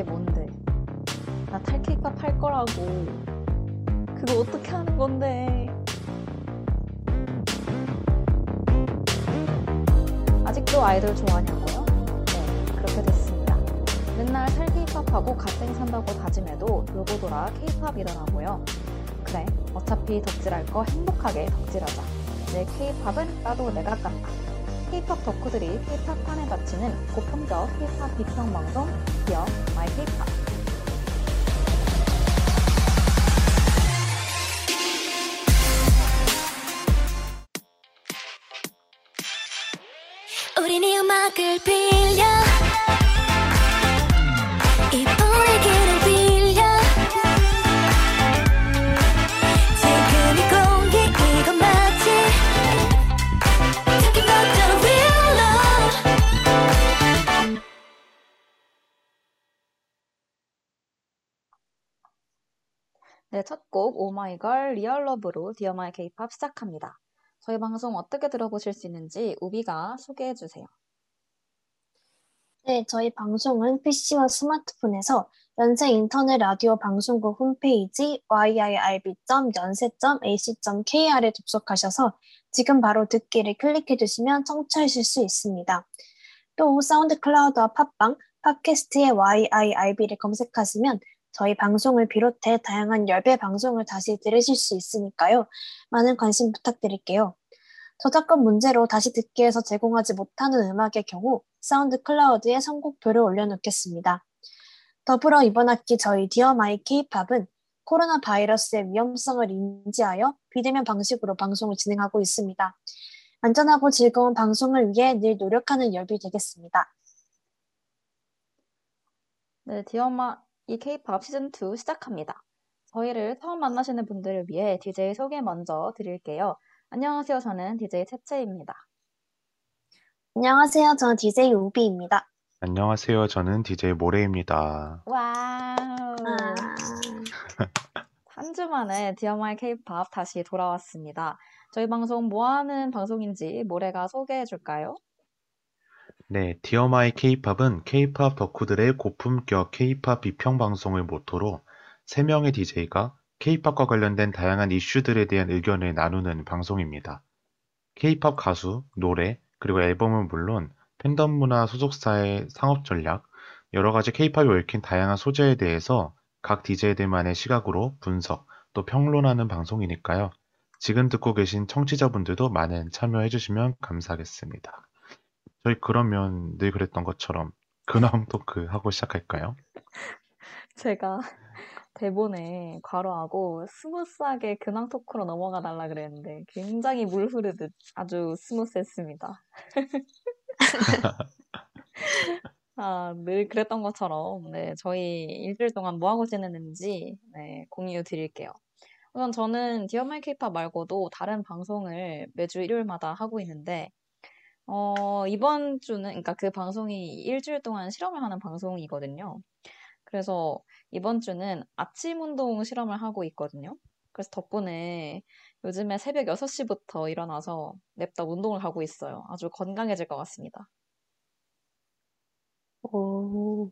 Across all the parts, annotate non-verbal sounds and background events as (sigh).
그게 뭔데? 나 탈케이팝 할 거라고. 그거 어떻게 하는 건데? 아직도 아이돌 좋아하냐고요? 네, 그렇게 됐습니다. 맨날 탈케이팝하고 갓생 산다고 다짐해도 돌고 돌아 케이팝이더라고요. 그래, 어차피 덕질할 거 행복하게 덕질하자. 내 케이팝은 따도 내가 깐다. 케이팝 덕후들이 케이팝 판에 바치는 고품격 케이팝 비평 방송 디어 마이 케이팝. 우린 이 음악을 빌 네, 첫곡 오마이걸 Real Love로 Dear My 케이팝 시작합니다. 저희 방송 어떻게 들어보실 수 있는지 우비가 소개해 주세요. 네, 저희 방송은 PC와 스마트폰에서 연세 인터넷 라디오 방송국 홈페이지 yirb.yonsei.ac.kr에 접속하셔서 지금 바로 듣기를 클릭해 주시면 청취하실 수 있습니다. 또 SoundCloud와 팟빵, 팟캐스트의 yirb를 검색하시면 저희 방송을 비롯해 다양한 열비 방송을 다시 들으실 수 있으니까요. 많은 관심 부탁드릴게요. 저작권 문제로 다시 듣기에서 제공하지 못하는 음악의 경우 SoundCloud에 선곡표를 올려놓겠습니다. 더불어 이번 학기 저희 Dear My 케이팝은 코로나 바이러스의 위험성을 인지하여 비대면 방식으로 방송을 진행하고 있습니다. 안전하고 즐거운 방송을 위해 늘 노력하는 열비 되겠습니다. 네, Dear My 케이팝 시즌 2 시작합니다. 저희를 처음 만나시는 분들을 위해 DJ 소개 먼저 드릴게요. 안녕하세요. 저는 DJ 채채입니다. 안녕하세요. 저는 DJ 우비입니다. 안녕하세요. 저는 DJ 모레입니다. Wow. 아, (laughs) 한주 만에 Dear My 케이팝 다시 돌아왔습니다. 저희 방송 뭐 하는 방송인지 모레가 소개해 줄까요? 네, Dear My 케이팝은 케이팝 덕후들의 고품격 케이팝 비평 방송을 모토로 3명의 DJ가 케이팝과 관련된 다양한 이슈들에 대한 의견을 나누는 방송입니다. 케이팝 가수, 노래, 그리고 앨범은 물론 팬덤 문화 소속사의 상업 전략, 여러 가지 케이팝이 얽힌 다양한 소재에 대해서 각 DJ들만의 시각으로 분석, 또 평론하는 방송이니까요. 지금 듣고 계신 청취자분들도 많은 참여해 주시면 감사하겠습니다. 저희 그러면 늘 그랬던 것처럼 근황 토크 하고 시작할까요? 제가 대본에 괄호하고 스무스하게 근황 토크로 넘어가 달라 그랬는데 굉장히 물 흐르듯 아주 스무스했습니다. (laughs) 아, 늘 그랬던 것처럼 네, 저희 일주일 동안 뭐 하고 지냈는지 네, 공유 드릴게요. 우선 저는 Dear My 케이팝 말고도 다른 방송을 매주 일요일마다 하고 있는데 어, 이번 주는 그러니까 그 방송이 일주일 동안 실험을 하는 방송이거든요. 그래서 이번 주는 아침 운동 실험을 하고 있거든요. 그래서 덕분에 요즘에 새벽 6시부터 일어나서 냅다 운동을 하고 있어요. 아주 건강해질 것 같습니다. 오,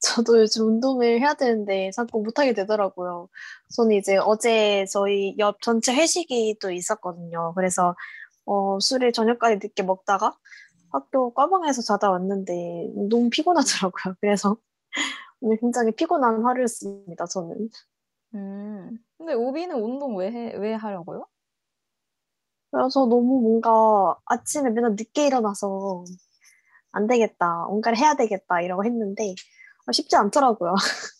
저도 요즘 운동을 해야 되는데 자꾸 못하게 되더라고요. 저는 이제 어제 저희 옆 전체 회식이 또 있었거든요. 그래서 어, 술을 저녁까지 늦게 먹다가 학교 과방에서 자다 왔는데 너무 피곤하더라고요. (laughs) 그래서 오늘 굉장히 피곤한 하루였습니다, 저는. 음, 근데 오비는 운동 왜 해, 왜 하려고요? 그래서 너무 뭔가 아침에 맨날 늦게 일어나서 안 되겠다, 뭔가를 해야 되겠다 이러고 했는데 아, 쉽지 않더라고요. (laughs)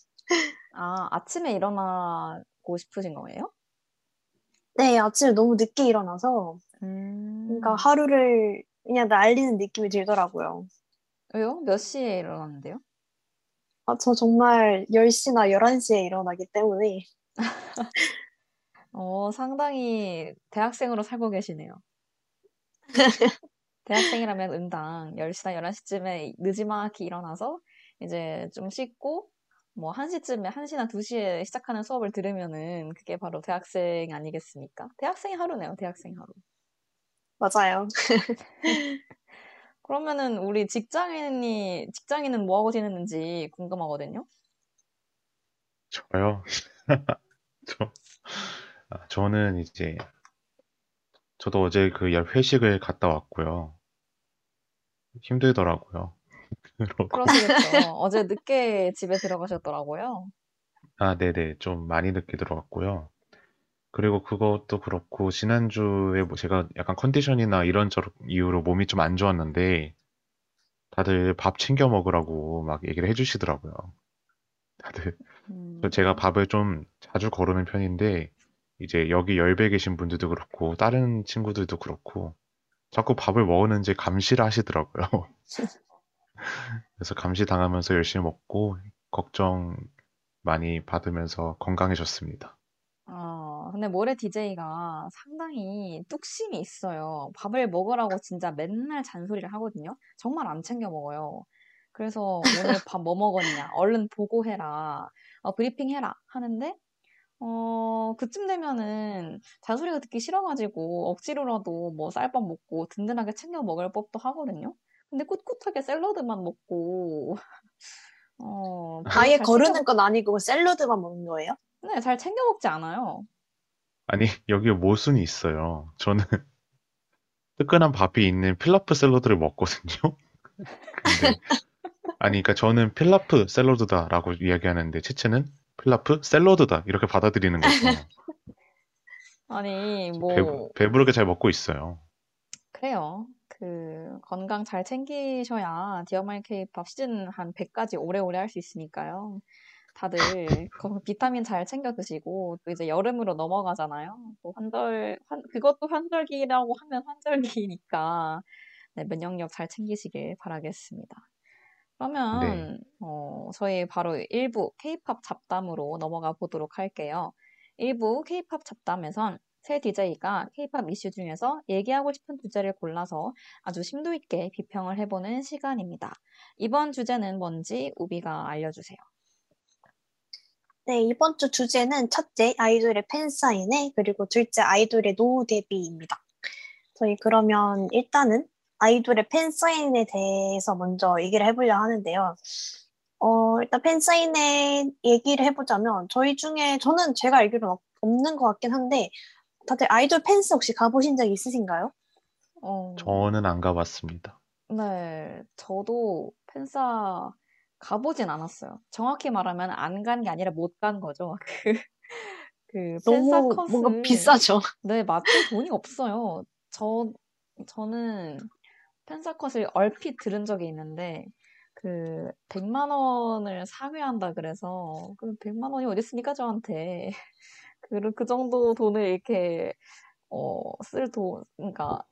아, 아침에 일어나고 싶으신 거예요? 네, 아침에 너무 늦게 일어나서 음, 뭔가 하루를 그냥 날리는 느낌이 들더라고요. 왜요? 몇 시에 일어났는데요? 아, 저 정말 10시나 11시에 일어나기 때문에 (laughs) 어, 상당히 대학생으로 살고 계시네요. (laughs) 대학생이라면 응당 10시나 11시쯤에 늦지막히 일어나서 이제 좀 씻고 뭐 1시쯤에 1시나 2시에 시작하는 수업을 들으면은 그게 바로 대학생 아니겠습니까? 대학생 하루네요, 대학생 하루. 맞아요. (laughs) 그러면은 우리 직장인이 직장인은 뭐 하고 지냈는지 궁금하거든요. 저요? (laughs) 저, 아, 저는 이제, 저도 어제 그 회식을 갔다 왔고요. 힘들더라고요. 그러고, (laughs) 그러시겠죠. 어제 늦게 집에 들어가셨더라고요. 아, 네네. 좀 많이 늦게 들어갔고요. 그리고 그것도 그렇고, 지난주에 뭐 제가 약간 컨디션이나 이런저런 이유로 몸이 좀 안 좋았는데, 다들 밥 챙겨 먹으라고 막 얘기를 해주시더라고요. 다들. 그래서 제가 음, 밥을 좀 자주 거르는 편인데, 이제 여기 열배 계신 분들도 그렇고, 다른 친구들도 그렇고, 자꾸 밥을 먹었는지 감시를 하시더라고요. (laughs) 그래서 감시 당하면서 열심히 먹고, 걱정 많이 받으면서 건강해졌습니다. 아, 근데 모래 DJ가 상당히 뚝심이 있어요. 밥을 먹으라고 진짜 맨날 잔소리를 하거든요. 정말 안 챙겨 먹어요. 그래서 오늘 밥 뭐 먹었냐? 얼른 보고해라. 어, 브리핑 해라. 하는데, 어, 그쯤 되면은 잔소리가 듣기 싫어가지고 억지로라도 뭐 쌀밥 먹고 든든하게 챙겨 먹을 법도 하거든요. 근데 꿋꿋하게 샐러드만 먹고, 어, 아예 잘 챙겨 거르는 먹, 건 아니고 샐러드만 먹는 거예요? 네, 잘 챙겨 먹지 않아요. 아니, (laughs) 여기에 모순이 있어요. 저는 (laughs) 뜨끈한 밥이 있는 필라프 샐러드를 먹거든요. (laughs) 근데, 아니, 그러니까 저는 필라프 샐러드다라고 이야기하는데, 채채는 필라프 샐러드다. 이렇게 받아들이는 거죠. 아니, 배, 뭐, 배 부르게 잘 먹고 있어요. 그래요. 그, 건강 잘 챙기셔야 Dear My 케이팝 시즌 한 100까지 오래오래 할 수 있으니까요. 다들 거- 비타민 잘 챙겨 드시고, 또 이제 여름으로 넘어가잖아요. 또 환절, 환, 그것도 환절기라고 하면 환절기니까, 네, 면역력 잘 챙기시길 바라겠습니다. 네. 그러면, 어, 저희 바로 1부 케이팝 잡담으로 넘어가 보도록 할게요. 1부 케이팝 잡담에선 새 DJ가 케이팝 이슈 중에서 얘기하고 싶은 주제를 골라서 아주 심도 있게 비평을 해보는 시간입니다. 이번 주제는 뭔지 우비가 알려주세요. 네, 이번 주 주제는 첫째, 아이돌의 팬사인회, 그리고 둘째, 아이돌의 노후 데뷔입니다. 저희 그러면 일단은 아이돌의 팬사인에 대해서 먼저 얘기를 해보려 하는데요. 어, 일단 팬사인회 얘기를 해보자면 저희 중에 저는 제가 알기로는 없- 없는 것 같긴 한데 다들 아이돌 팬스 혹시 가보신 적 있으신가요? 어, 저는 안 가봤습니다. 네, 저도 팬싸 가보진 않았어요. 정확히 말하면 안 간 게 아니라 못 간 거죠. (laughs) 그, 그 팬싸 너무 뭔가 비싸죠. 네, 맞출 돈이 없어요. 저, 저는 팬싸 컷을 얼핏 들은 적이 있는데, 그, 100만 원을 상회한다 그래서, 그 100만 원이 어디 있습니까, 저한테. (laughs) 그, 그 정도 돈을 이렇게, 어, 쓸 돈, 그러니까,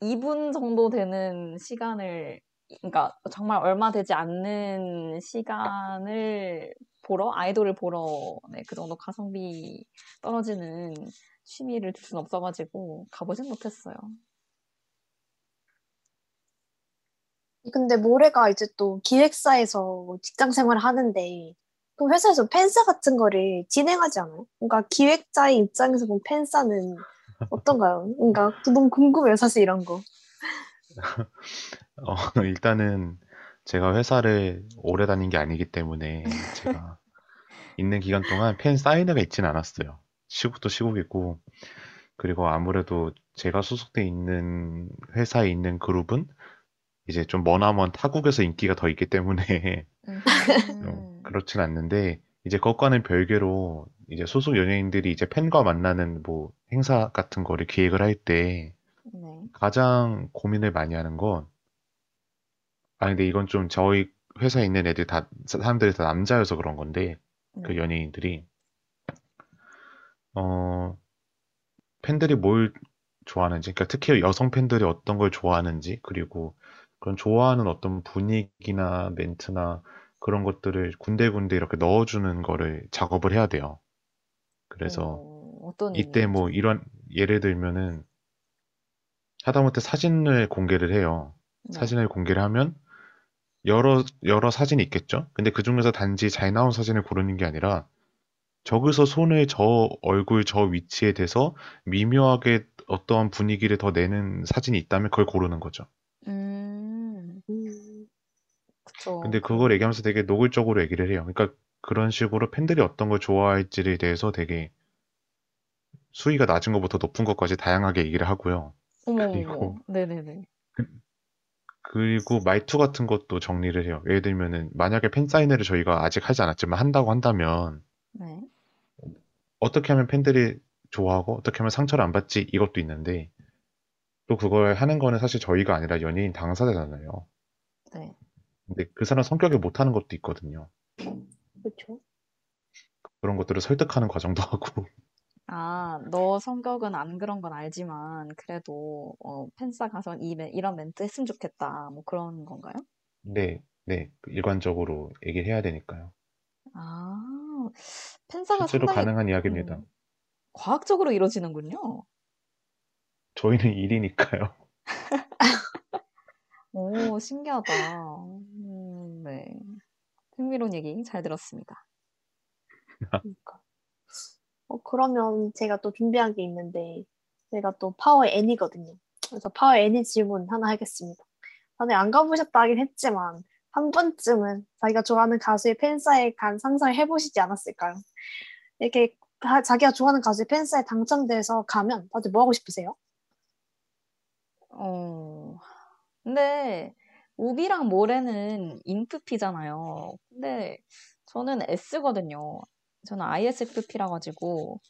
2분 정도 되는 시간을, 그러니까, 정말 얼마 되지 않는 시간을 보러, 아이돌을 보러, 네, 그 정도 가성비 떨어지는 취미를 둘순 없어가지고 가보진 못했어요. 근데 모레가 이제 또 기획사에서 직장 생활을 하는데 그 회사에서 팬사 같은 거를 진행하지 않아요? 그러니까 기획자의 입장에서 본 팬사는 어떤가요? 그러니까 너무 궁금해요, 사실 이런 거. (laughs) 어, (laughs) 일단은 제가 회사를 오래 다닌 게 아니기 때문에 제가 있는 기간 동안 팬 사인회가 있진 않았어요. 시국도 시국이고, 그리고 아무래도 제가 소속돼 있는 회사에 있는 그룹은 이제 좀 머나먼 타국에서 인기가 더 있기 때문에 (laughs) 좀 음, 그렇진 않는데, 이제 그것과는 별개로 이제 소속 연예인들이 이제 팬과 만나는 뭐 행사 같은 거를 기획을 할때 네. 가장 고민을 많이 하는 건, 아, 근데 이건 좀 저희 회사에 있는 애들 다, 사람들이 다 남자여서 그런 건데, 그 네. 연예인들이, 어, 팬들이 뭘 좋아하는지, 그러니까 특히 여성 팬들이 어떤 걸 좋아하는지, 그리고 그런 좋아하는 어떤 분위기나 멘트나 그런 것들을 군데군데 이렇게 넣어주는 거를 작업을 해야 돼요. 그래서 어, 어떤 이때 뭐. 이런 예를 들면은 하다못해 사진을 공개를 해요. 네. 사진을 공개를 하면 여러 여러 사진이 있겠죠? 근데 그 중에서 단지 잘 나온 사진을 고르는 게 아니라 저기서 손을 저 얼굴 저 위치에 대서 미묘하게 어떠한 분위기를 더 내는 사진이 있다면 그걸 고르는 거죠. 음, 음, 그쵸. 근데 그, 그걸 얘기하면서 되게 노골적으로 얘기를 해요. 그러니까 그런 식으로 팬들이 어떤 걸 좋아할지에 대해서 되게 수위가 낮은 것부터 높은 것까지 다양하게 얘기를 하고요. 어머, 그리고. 네네네. 그리고 말투 같은 것도 정리를 해요. 예를 들면은 만약에 팬 사인회를 저희가 아직 하지 않았지만 한다고 한다면 네. 어떻게 하면 팬들이 좋아하고 어떻게 하면 상처를 안 받지 이것도 있는데 또 그걸 하는 거는 사실 저희가 아니라 연예인 당사자잖아요. 네. 근데 그 사람 성격을 못하는 것도 있거든요. 그렇죠. 그런 것들을 설득하는 과정도 (laughs) 하고 아, 너 성격은 안 그런 건 알지만 그래도 어, 팬싸 가서 이, 멘- 이런 멘트 했으면 좋겠다. 뭐 그런 건가요? 네, 네, 일관적으로 얘기를 해야 되니까요. 아, 팬싸가 실제로 상당히 가능한 이야기입니다. 음, 과학적으로 이루어지는군요. 저희는 일이니까요. (laughs) 오, 신기하다. 음, 네. 흥미로운 얘기 잘 들었습니다. (laughs) 그러니까. 어, 그러면 제가 또 준비한 게 있는데, 제가 또 파워 N이거든요. 그래서 파워 N의 질문 하나 하겠습니다. 전에 안 가보셨다 하긴 했지만, 한 번쯤은 자기가 좋아하는 가수의 팬사에 간 상상을 해보시지 않았을까요? 이렇게 다- 자기가 좋아하는 가수의 팬사에 당첨돼서 가면 다들 뭐 하고 싶으세요? 어, 근데 우비랑 모래는 인프피잖아요. 근데 저는 S거든요. 저는 ISFP라 가지고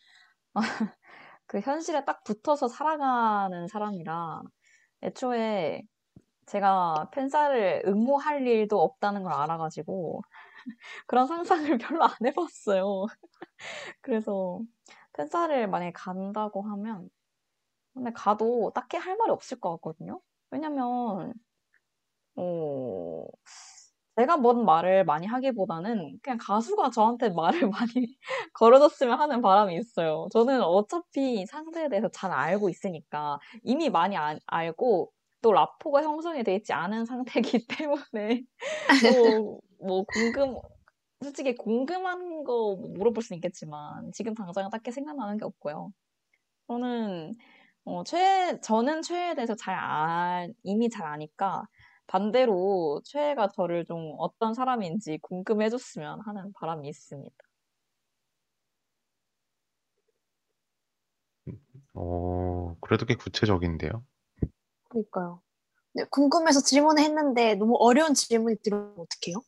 (laughs) 그 현실에 딱 붙어서 살아가는 사람이라 애초에 제가 팬사를 응모할 일도 없다는 걸 알아가지고 (laughs) 그런 상상을 (laughs) 별로 안 해봤어요. 그래서 팬사를 만약에 간다고 하면 근데 가도 딱히 할 말이 없을 것 같거든요. 왜냐면 어, 제가 뭔 말을 많이 하기보다는 그냥 가수가 저한테 말을 (laughs) 많이 걸어줬으면 하는 바람이 있어요. 저는 어차피 상대에 대해서 잘 알고 있으니까 이미 많이 아- 알고 또 라포가 형성이 돼 있지 않은 (laughs) 상태이기 때문에 또 뭐 궁금 솔직히 궁금한 거 물어볼 수 있겠지만 지금 당장 딱히 생각나는 게 없고요. 저는 어, 최, 저는 최애에 대해서 잘 아, 이미 잘 아니까 반대로 최애가 저를 좀 어떤 사람인지 궁금해줬으면 하는 바람이 있습니다. 어, 그래도 꽤 구체적인데요. 그러니까요. 네, 궁금해서 질문을 했는데 너무 어려운 질문이 들어오면 어떡해요?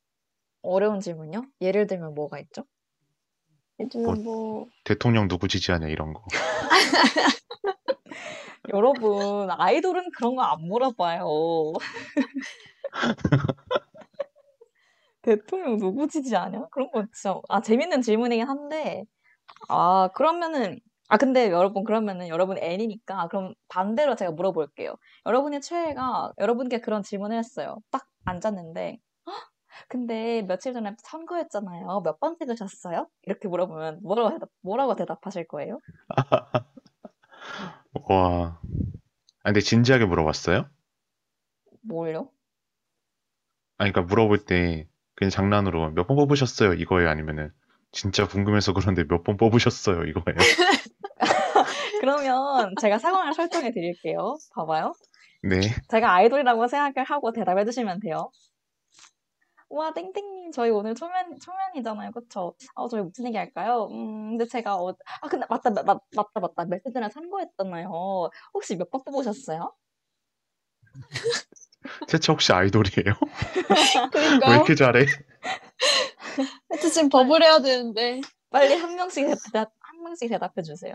어려운 질문요? 예를 들면 뭐가 있죠? 예를 들면 뭐, 대통령 누구 지지하냐 이런 거. (laughs) 여러분, 아이돌은 그런 거 안 물어봐요. (laughs) 대통령 누구 지지하냐? 그런 거 진짜, 아, 재밌는 질문이긴 한데, 아, 그러면은, 아, 근데 여러분, 그러면은 여러분 N이니까, 그럼 반대로 제가 물어볼게요. 여러분의 최애가 여러분께 그런 질문을 했어요. 딱 앉았는데, "헉, 근데 며칠 전에 선거했잖아요. 몇 번 찍으셨어요? 이렇게 물어보면 뭐라고 대답, 뭐라고 대답하실 거예요? (laughs) 와. 아, 근데 진지하게 물어봤어요? 뭘요? 아니, 그러니까 물어볼 때 그냥 장난으로 몇 번 뽑으셨어요? 이거예요? 아니면은 진짜 궁금해서 그런데 몇 번 뽑으셨어요? 이거예요? (laughs) 그러면 제가 상황을 설정해 드릴게요. 봐봐요. 네. 제가 아이돌이라고 생각을 하고 대답해 주시면 돼요. 와, 땡땡님, 저희 오늘 초면, 초면이잖아요. 그쵸? 아, 저희 무슨 얘기 할까요? 음, 근데 제가, 어, 아, 근데 맞다, 맞, 맞- 맞다, 맞다. 며칠 전에 선거했잖아요. 혹시 몇 번 뽑으셨어요? (laughs) 채채 혹시 아이돌이에요? (laughs) 왜. 이렇게 잘해? (laughs) 하여튼 지금 버블 해야 되는데. 빨리 한 명씩 대답, 한 명씩 대답해 주세요.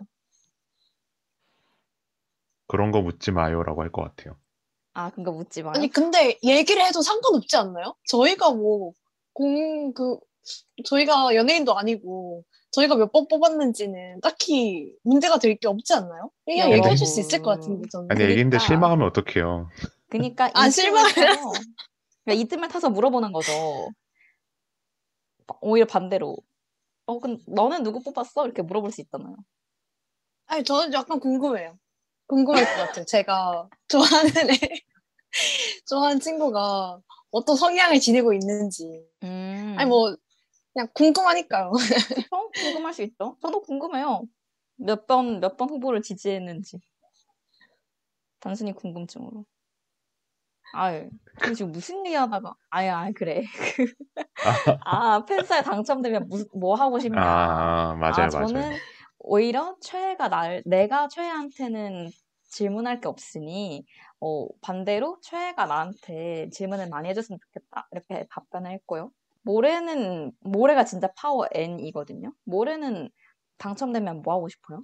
그런 거 묻지 마요라고 할 것 같아요. 아, 그거 묻지 마요. 아니, 근데 얘기를 해도 상관없지 않나요? 저희가 뭐, 공, 그, 저희가 연예인도 아니고, 저희가 몇 번 뽑았는지는 딱히 문제가 될 게 없지 않나요? 그냥 야, 얘기해 줄 여러분. 수 있을 것 같은데, 저는. 아니, 얘기인데 그러니까. 실망하면 어떡해요? 그니까 아, 타서, 그러니까 이 틈을 타서 물어보는 거죠. 오히려 반대로. 어, 근데 너는 누구 뽑았어? 이렇게 물어볼 수 있잖아요. 아니, 저는 약간 궁금해요. 궁금할 것 같아요. 제가 좋아하는 애, 좋아하는 친구가 어떤 성향을 지니고 있는지. 음. 아니, 뭐, 그냥 궁금하니까요. 어, 궁금할 수 있죠. 저도 궁금해요. 몇 번, 몇 번 후보를 지지했는지. 단순히 궁금증으로. 아유, 그 지금 무슨 얘기 하다가, 아야, 아, 그래. (laughs) 아, 팬사에 당첨되면 무, 뭐 하고 싶냐. 아, 맞아요, 아, 저는 맞아요. 오히려 최애가 날, 내가 최애한테는 질문할 게 없으니, 어, 반대로 최애가 나한테 질문을 많이 해줬으면 좋겠다. 이렇게 답변을 했고요. 모래는, 모래가 진짜 파워 N이거든요. 모래는 당첨되면 뭐 하고 싶어요?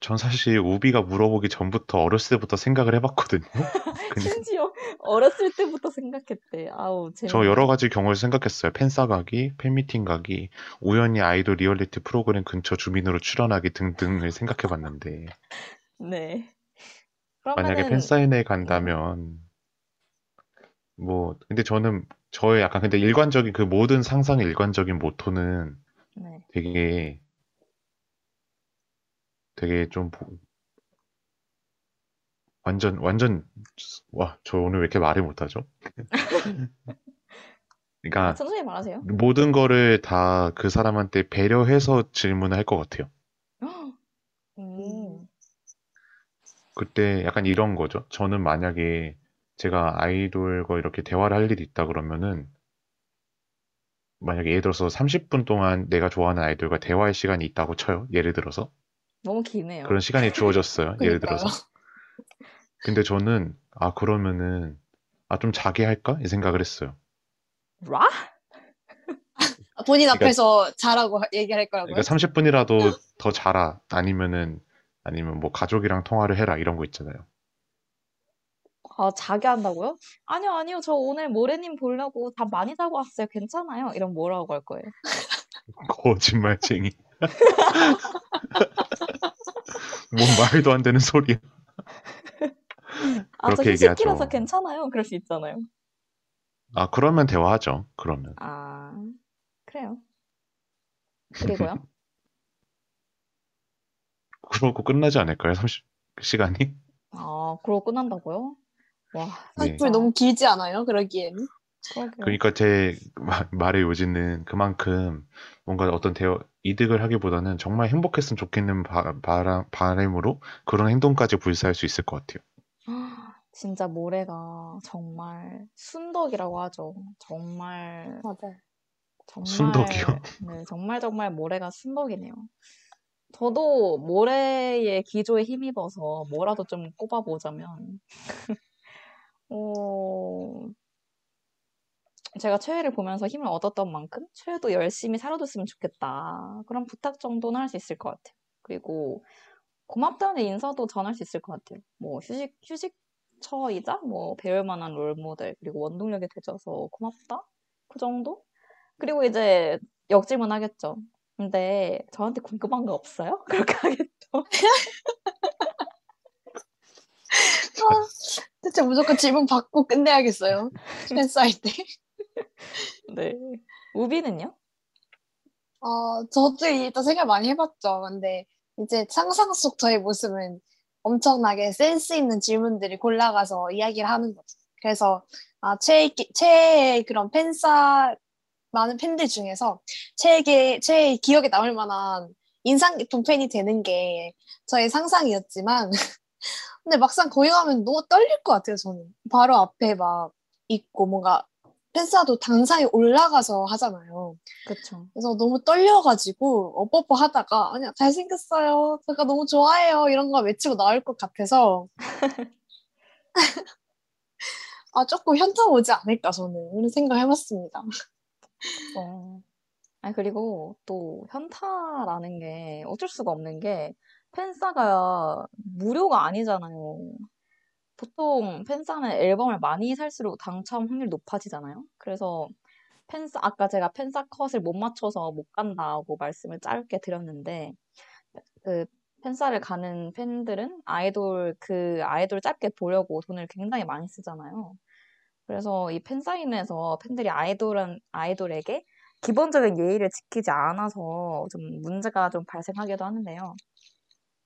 전 사실 우비가 물어보기 전부터 어렸을 때부터 생각을 해봤거든요. (laughs) 심지어 어렸을 때부터 생각했대. 아우, 저 재밌네. 여러 가지 경우를 생각했어요. 팬싸 가기, 팬미팅 가기, 우연히 아이돌 리얼리티 프로그램 근처 주민으로 출연하기 등등을 생각해봤는데 (laughs) 네. 만약에 그러면은, 팬사인회 간다면 뭐 근데 저는 저의 약간 근데 일관적인 그 모든 상상의 일관적인 모토는 네. 되게 되게 좀 보- 완전 완전 와 저 오늘 왜 이렇게 말을 못하죠? (laughs) 그러니까 천천히 말하세요. 모든 거를 다 그 사람한테 배려해서 질문을 할 것 같아요. 그때 약간 이런 거죠. 저는 만약에 제가 아이돌과 이렇게 대화를 할 일이 있다 그러면은 만약에 예를 들어서 30분 동안 내가 좋아하는 아이돌과 대화할 시간이 있다고 쳐요. 예를 들어서 너무 기네요. 그런 시간이 주어졌어요. 예를. 들어서. 근데 저는 아 그러면은 아 좀 자게 할까? 이 생각을 했어요. 라? (laughs) 아, 본인 그러니까- 앞에서 잘하고 얘기할 거라고요? 그러니까 30분이라도 더 자라. 아니면은 아니면 뭐 가족이랑 통화를 해라 이런 거 있잖아요. 아, 자게 한다고요? 아니요, 아니요. 저 오늘 모래님 보려고 잠 많이 자고 왔어요. 괜찮아요. 이런 뭐라고 할 거예요. (laughs) 거짓말쟁이. (laughs) 뭔 말도 안 되는 소리야. 아, 저 그렇게 얘기하죠. 휴식기라서 괜찮아요. 그럴 수 있잖아요. 아 그러면 대화하죠. 그러면. 아, 그래요. 그리고요? (laughs) 그러고 끝나지 않을까요? 30 시간이? 아, 그러고 끝난다고요? 와, 네. 사실 너무 길지 않아요? 그러기엔. 그러게요. 그러니까 제 마- 말의 요지는 그만큼 뭔가 어떤 대화, 이득을 하기보다는 정말 행복했으면 좋겠는 바, 바람, 바람으로 그런 행동까지 불사할 수 있을 것 같아요. (gasps) 진짜 모래가 정말 순덕이라고 하죠. 정말 맞아요. 정말 순덕이요? 네, 정말 정말 모래가 순덕이네요. 저도 모래의 기조에 힘입어서 뭐라도 좀 꼽아보자면, (laughs) 어, 제가 최애를 보면서 힘을 얻었던 만큼 최애도 열심히 살아줬으면 좋겠다. 그런 부탁 정도는 할 수 있을 것 같아요. 그리고 고맙다는 인사도 전할 수 있을 것 같아요. 뭐 휴식 휴식처이자 뭐 배울 만한 롤 모델 그리고 원동력이 되줘서 고맙다 그 정도? 그리고 이제 역질문 하겠죠. 근데 저한테 궁금한 거 없어요? (laughs) 그렇게 하겠죠. 대체 무조건 질문 받고 끝내야겠어요. 팬사인 때. 네. 우비는요? 어, 저도 일단 생각 많이 해봤죠. 근데 이제 상상 속 저의 모습은 엄청나게 센스 있는 질문들이 골라가서 이야기를 하는 거죠. 그래서 아, 최애, 최애 그런 팬사 많은 팬들 중에서 최애, 최애 기억에 남을 만한 인상 깊은 팬이 되는 게 저의 상상이었지만 (laughs) 근데 막상 거기 가면 너무 떨릴 것 같아요, 저는. 바로 앞에 막 있고 뭔가 팬사도 당상에 올라가서 하잖아요. 그쵸. 그래서 너무 떨려가지고 어버버 하다가 아니야 잘생겼어요 제가 너무 좋아해요 이런 거 외치고 나올 것 같아서 (laughs) (laughs) 아 조금 현타 오지 않을까 저는 이런 생각 해봤습니다 어. 아 그리고 또 현타라는 게 어쩔 수가 없는 게 팬싸가 무료가 아니잖아요. 보통 팬싸는 앨범을 많이 살수록 당첨 확률이 높아지잖아요. 그래서 팬싸 아까 제가 팬싸 컷을 못 맞춰서 못 간다고 말씀을 짧게 드렸는데 그 팬싸를 가는 팬들은 아이돌 그 아이돌 짧게 보려고 돈을 굉장히 많이 쓰잖아요. 그래서 이 팬사인회에서 팬들이 아이돌은 아이돌에게 기본적인 예의를 지키지 않아서 좀 문제가 좀 발생하기도 하는데요.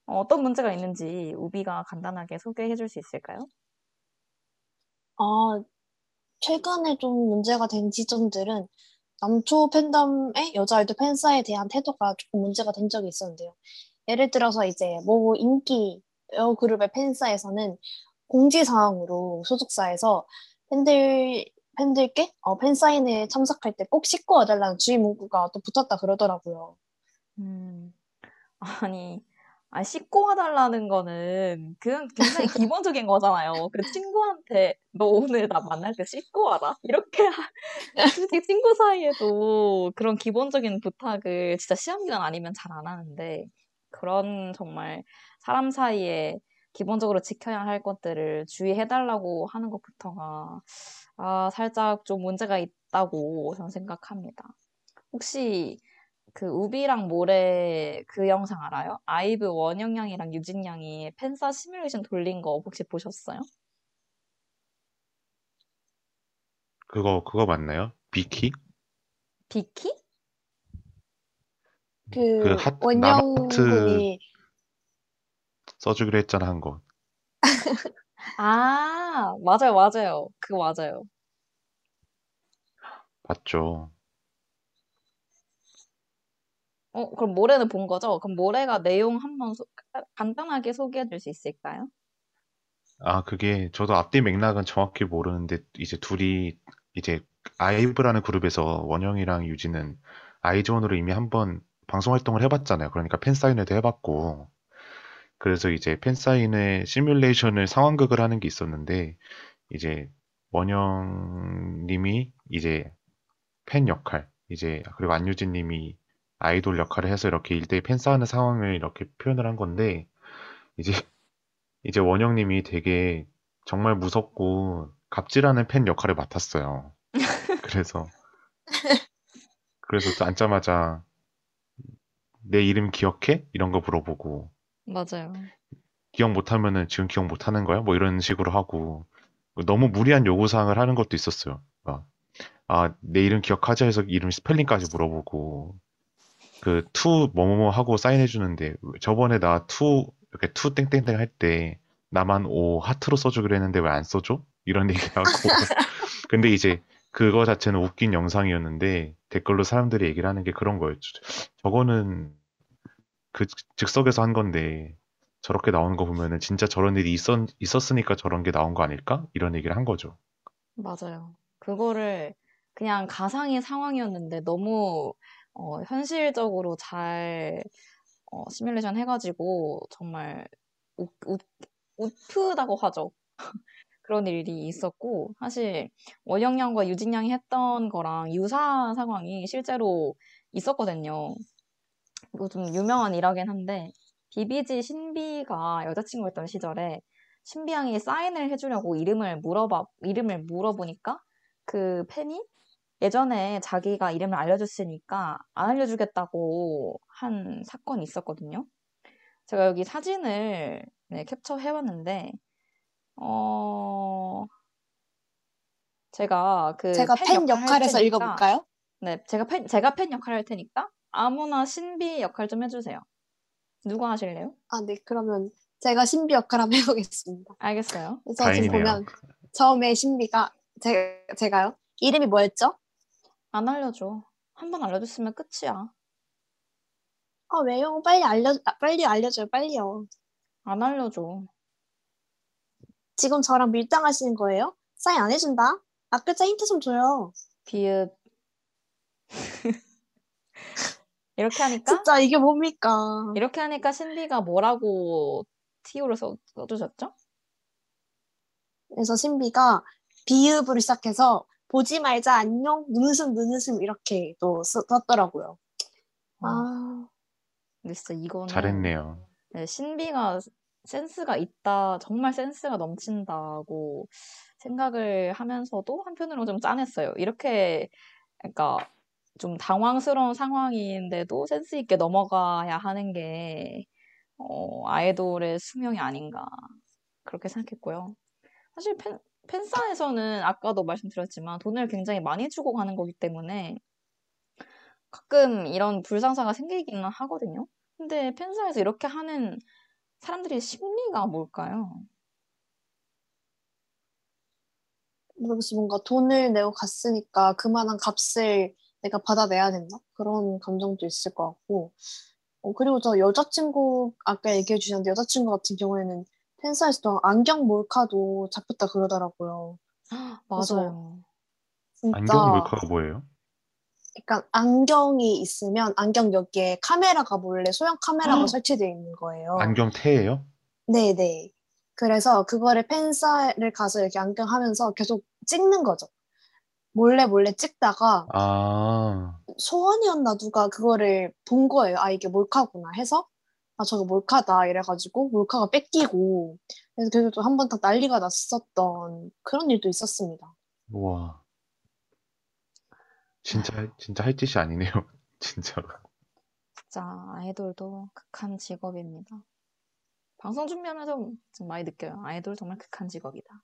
어, 어떤 문제가 있는지 우비가 간단하게 소개해 줄 수 있을까요? 아 최근에 좀 문제가 된 지점들은 남초 팬덤의 여자 아이돌 팬사에 대한 태도가 조금 문제가 된 적이 있었는데요 예를 들어서 이제 뭐 인기 여 그룹의 팬사에서는 공지사항으로 소속사에서 팬들 팬들께 어, 팬 사인회 참석할 때 꼭 씻고 와달라는 주의 문구가 또 붙었다 그러더라고요. 음, (laughs) 아니, 아, 씻고 와달라는 거는 그냥 굉장히 기본적인 (laughs) 거잖아요. 그 친구한테 너 오늘 나 만날 때 씻고 와라. 이렇게 하- 솔직히 친구 사이에도 그런 기본적인 부탁을 진짜 시험 기간 아니면 잘 안 하는데 그런 정말 사람 사이에 기본적으로 지켜야 할 것들을 주의해달라고 하는 것부터가 아, 살짝 좀 문제가 있다고 저는 생각합니다. 혹시 그 우비랑 모래 그 영상 알아요? 아이브 원영 양이랑 유진 양이 팬사 시뮬레이션 돌린 거 혹시 보셨어요? 그거 그거 맞나요? 비키? 비키? 그그 하- 원영님이 써주기로 했잖아 한 거. (laughs) 아, 맞아요, 맞아요. 그거 맞아요. 맞죠. 어, 그럼 모래는 본 거죠? 그럼 모래가 내용 한번 소- 간단하게 소개해 줄 수 있을까요? 아, 그게 저도 앞뒤 맥락은 정확히 모르는데 이제 둘이 이제 아이브라는 그룹에서 원영이랑 유진은 아이즈원으로 이미 한번 방송 활동을 해봤잖아요. 그러니까 팬사인회도 해봤고 그래서 이제 팬사인회 시뮬레이션을 상황극을 하는 게 있었는데 이제 원영님이 이제 팬 역할 이제 그리고 안유진님이 아이돌 역할을 해서 이렇게 일대일 팬싸하는 상황을 이렇게 표현을 한 건데 이제 이제 원영님이 되게 정말 무섭고 갑질하는 팬 역할을 맡았어요. 그래서 (laughs) 그래서 또 앉자마자 내 이름 기억해? 이런 거 물어보고 맞아요. 기억 못하면은 지금 기억 못하는 거야? 뭐 이런 식으로 하고 너무 무리한 요구사항을 하는 것도 있었어요. 막, 아, 내 이름 기억하자 해서 이름 스펠링까지 물어보고 그 to 뭐뭐뭐 하고 사인해 주는데 저번에 나 to 이렇게 to 땡땡땡 할 때 나만 오 하트로 써주기로 했는데 왜 안 써줘? 이런 (laughs) 얘기하고 근데 이제 그거 자체는 웃긴 영상이었는데 댓글로 사람들이 얘기를 하는 게 그런 거였죠. 저거는 그 즉석에서 한 건데 저렇게 나오는 거 보면은 진짜 저런 일이 있었, 있었으니까 저런 게 나온 거 아닐까? 이런 얘기를 한 거죠. 맞아요. 그거를 그냥 가상의 상황이었는데 너무 어, 현실적으로 잘 어, 시뮬레이션 해가지고 정말 웃프다고 하죠. (laughs) 그런 일이 있었고 사실 원영 양과 유진 양이 했던 거랑 유사한 상황이 실제로 있었거든요. 이거 좀 유명한 일화긴 한데 비비지 신비가 여자친구였던 시절에 신비 양이 사인을 해주려고 이름을 물어봐 이름을 물어보니까 그 팬이 예전에 자기가 이름을 알려줬으니까 안 알려주겠다고 한 사건이 있었거든요. 제가 여기 사진을 네, 캡처해왔는데 어 제가 그 제가 팬 역할 할 역할에서 테니까 읽어볼까요? 네, 제가 팬, 제가 팬 역할 할 테니까 아무나 신비 역할 좀 해주세요. 누가 하실래요? 아, 네. 그러면 제가 신비 역할 한번 해보겠습니다. 알겠어요. 그래서 지금 다행이네요. 보면 처음에 신비가 제, 제가요? 이름이 뭐였죠? 안 알려줘. 한 번 알려줬으면 끝이야. 아, 왜요? 빨리 알려, 아, 빨리 알려줘요. 빨리요. 안 알려줘. 지금 저랑 밀당하시는 거예요? 사인 안 해준다? 아, 글자 힌트 좀 줘요. 비읍. (laughs) 이렇게 하니까 진짜 이게 뭡니까? 이렇게 하니까 신비가 뭐라고 TO를 써, 써주셨죠? 그래서 신비가 비읍으로 시작해서 보지 말자 안녕 눈웃음 눈웃음 이렇게 또 쓰- 썼더라고요. 아, 근데 진짜 이거는 잘했네요. 네, 신비가 센스가 있다, 정말 센스가 넘친다고 생각을 하면서도 한편으로 좀 짠했어요. 이렇게, 그러니까 좀 당황스러운 상황인데도 센스 있게 넘어가야 하는 게, 어, 아이돌의 숙명이 아닌가. 그렇게 생각했고요. 사실 팬, 팬사에서는 아까도 말씀드렸지만 돈을 굉장히 많이 주고 가는 거기 때문에 가끔 이런 불상사가 생기기는 하거든요. 근데 팬사에서 이렇게 하는 사람들의 심리가 뭘까요? 모르겠어 뭔가 돈을 내고 갔으니까 그만한 값을 내가 받아내야 된다 그런 감정도 있을 것 같고 어, 그리고 저 여자친구 아까 얘기해 주셨는데 여자친구 같은 경우에는 팬사에서도 안경 몰카도 잡혔다 그러더라고요. (gasps) 맞아요. 진짜 안경 몰카가 뭐예요? 약간 안경이 있으면 안경 여기에 카메라가 몰래 소형 카메라가 헉! 설치되어 있는 거예요. 안경 테예요? 네네. 그래서 그거를 팬사를 가서 이렇게 안경 하면서 계속 찍는 거죠. 몰래 몰래 찍다가 아, 소원이었나 누가 그거를 본 거예요. 아, 이게 몰카구나 해서 아, 저거 몰카다 이래가지고 몰카가 뺏기고 그래서 그게 또한번더 난리가 났었던 그런 일도 있었습니다. 우와. 진짜, 진짜 할 짓이 아니네요. (laughs) 진짜로. 진짜 아이돌도 극한 직업입니다. 방송 준비하면서 좀 많이 느껴요. 아이돌 정말 극한 직업이다.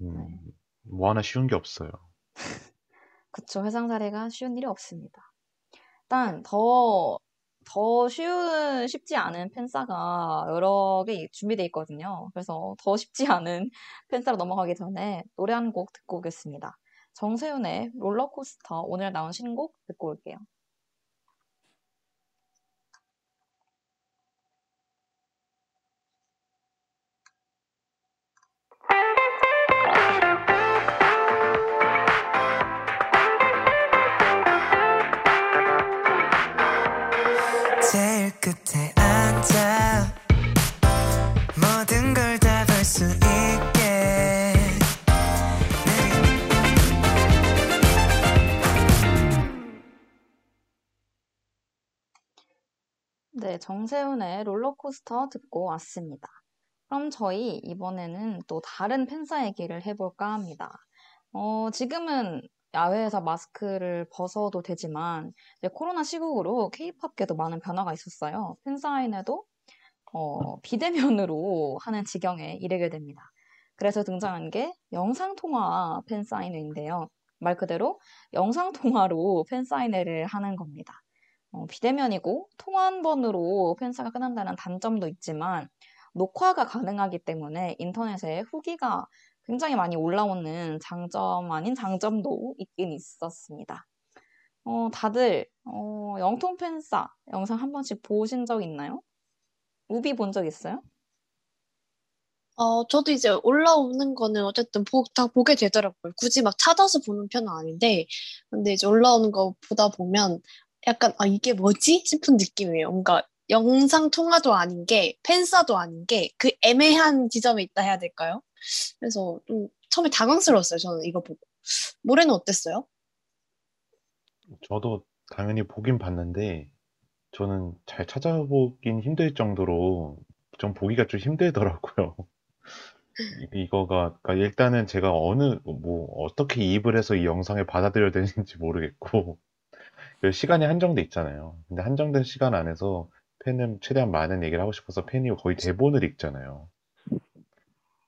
음, 뭐 하나 쉬운 게 없어요. 그쵸. 회상 사례가 쉬운 일이 없습니다. 일단 더, 더 쉬운, 쉽지 않은 팬싸가 여러 개 준비되어 있거든요. 그래서 더 쉽지 않은 (laughs) 팬싸로 넘어가기 전에 노래 한 곡 듣고 오겠습니다. 정세윤의 롤러코스터 오늘 나온 신곡 듣고 올게요. 네, 정세훈의 롤러코스터 듣고 왔습니다. 그럼 저희 이번에는 또 다른 팬싸 얘기를 해볼까 합니다. 어, 지금은 야외에서 마스크를 벗어도 되지만 코로나 시국으로 케이팝계도 많은 변화가 있었어요. 팬사인회도 어, 비대면으로 하는 지경에 이르게 됩니다. 그래서 등장한 게 영상통화 팬사인회인데요. 말 그대로 영상통화로 팬사인회를 하는 겁니다. 어, 비대면이고 통화 한 번으로 팬사가 끝난다는 단점도 있지만 녹화가 가능하기 때문에 인터넷에 후기가 굉장히 많이 올라오는 장점 아닌 장점도 있긴 있었습니다. 어, 다들 어, 영통 팬싸 영상 한 번씩 보신 적 있나요? 우비 본 적 있어요? 어, 저도 이제 올라오는 거는 어쨌든 보, 다 보게 되더라고요. 굳이 막 찾아서 보는 편은 아닌데, 근데 이제 올라오는 거 보다 보면 약간, 아, 이게 뭐지? 싶은 느낌이에요. 뭔가 영상 통화도 아닌 게, 팬싸도 아닌 게, 그 애매한 지점에 있다 해야 될까요? 그래서 좀 처음에 당황스러웠어요. 저는 이거 보고. 모래는 어땠어요? 저도 당연히 보긴 봤는데, 저는 잘 찾아보긴 힘들 정도로 좀 보기가 좀 힘들더라고요. 이- (laughs) 이거가, 그러니까 일단은 제가 어느, 뭐, 어떻게 이입을 해서 이 영상을 받아들여야 되는지 모르겠고, 그 시간이 한정돼 있잖아요. 근데 한정된 시간 안에서 팬은 최대한 많은 얘기를 하고 싶어서 팬이 거의 대본을 읽잖아요.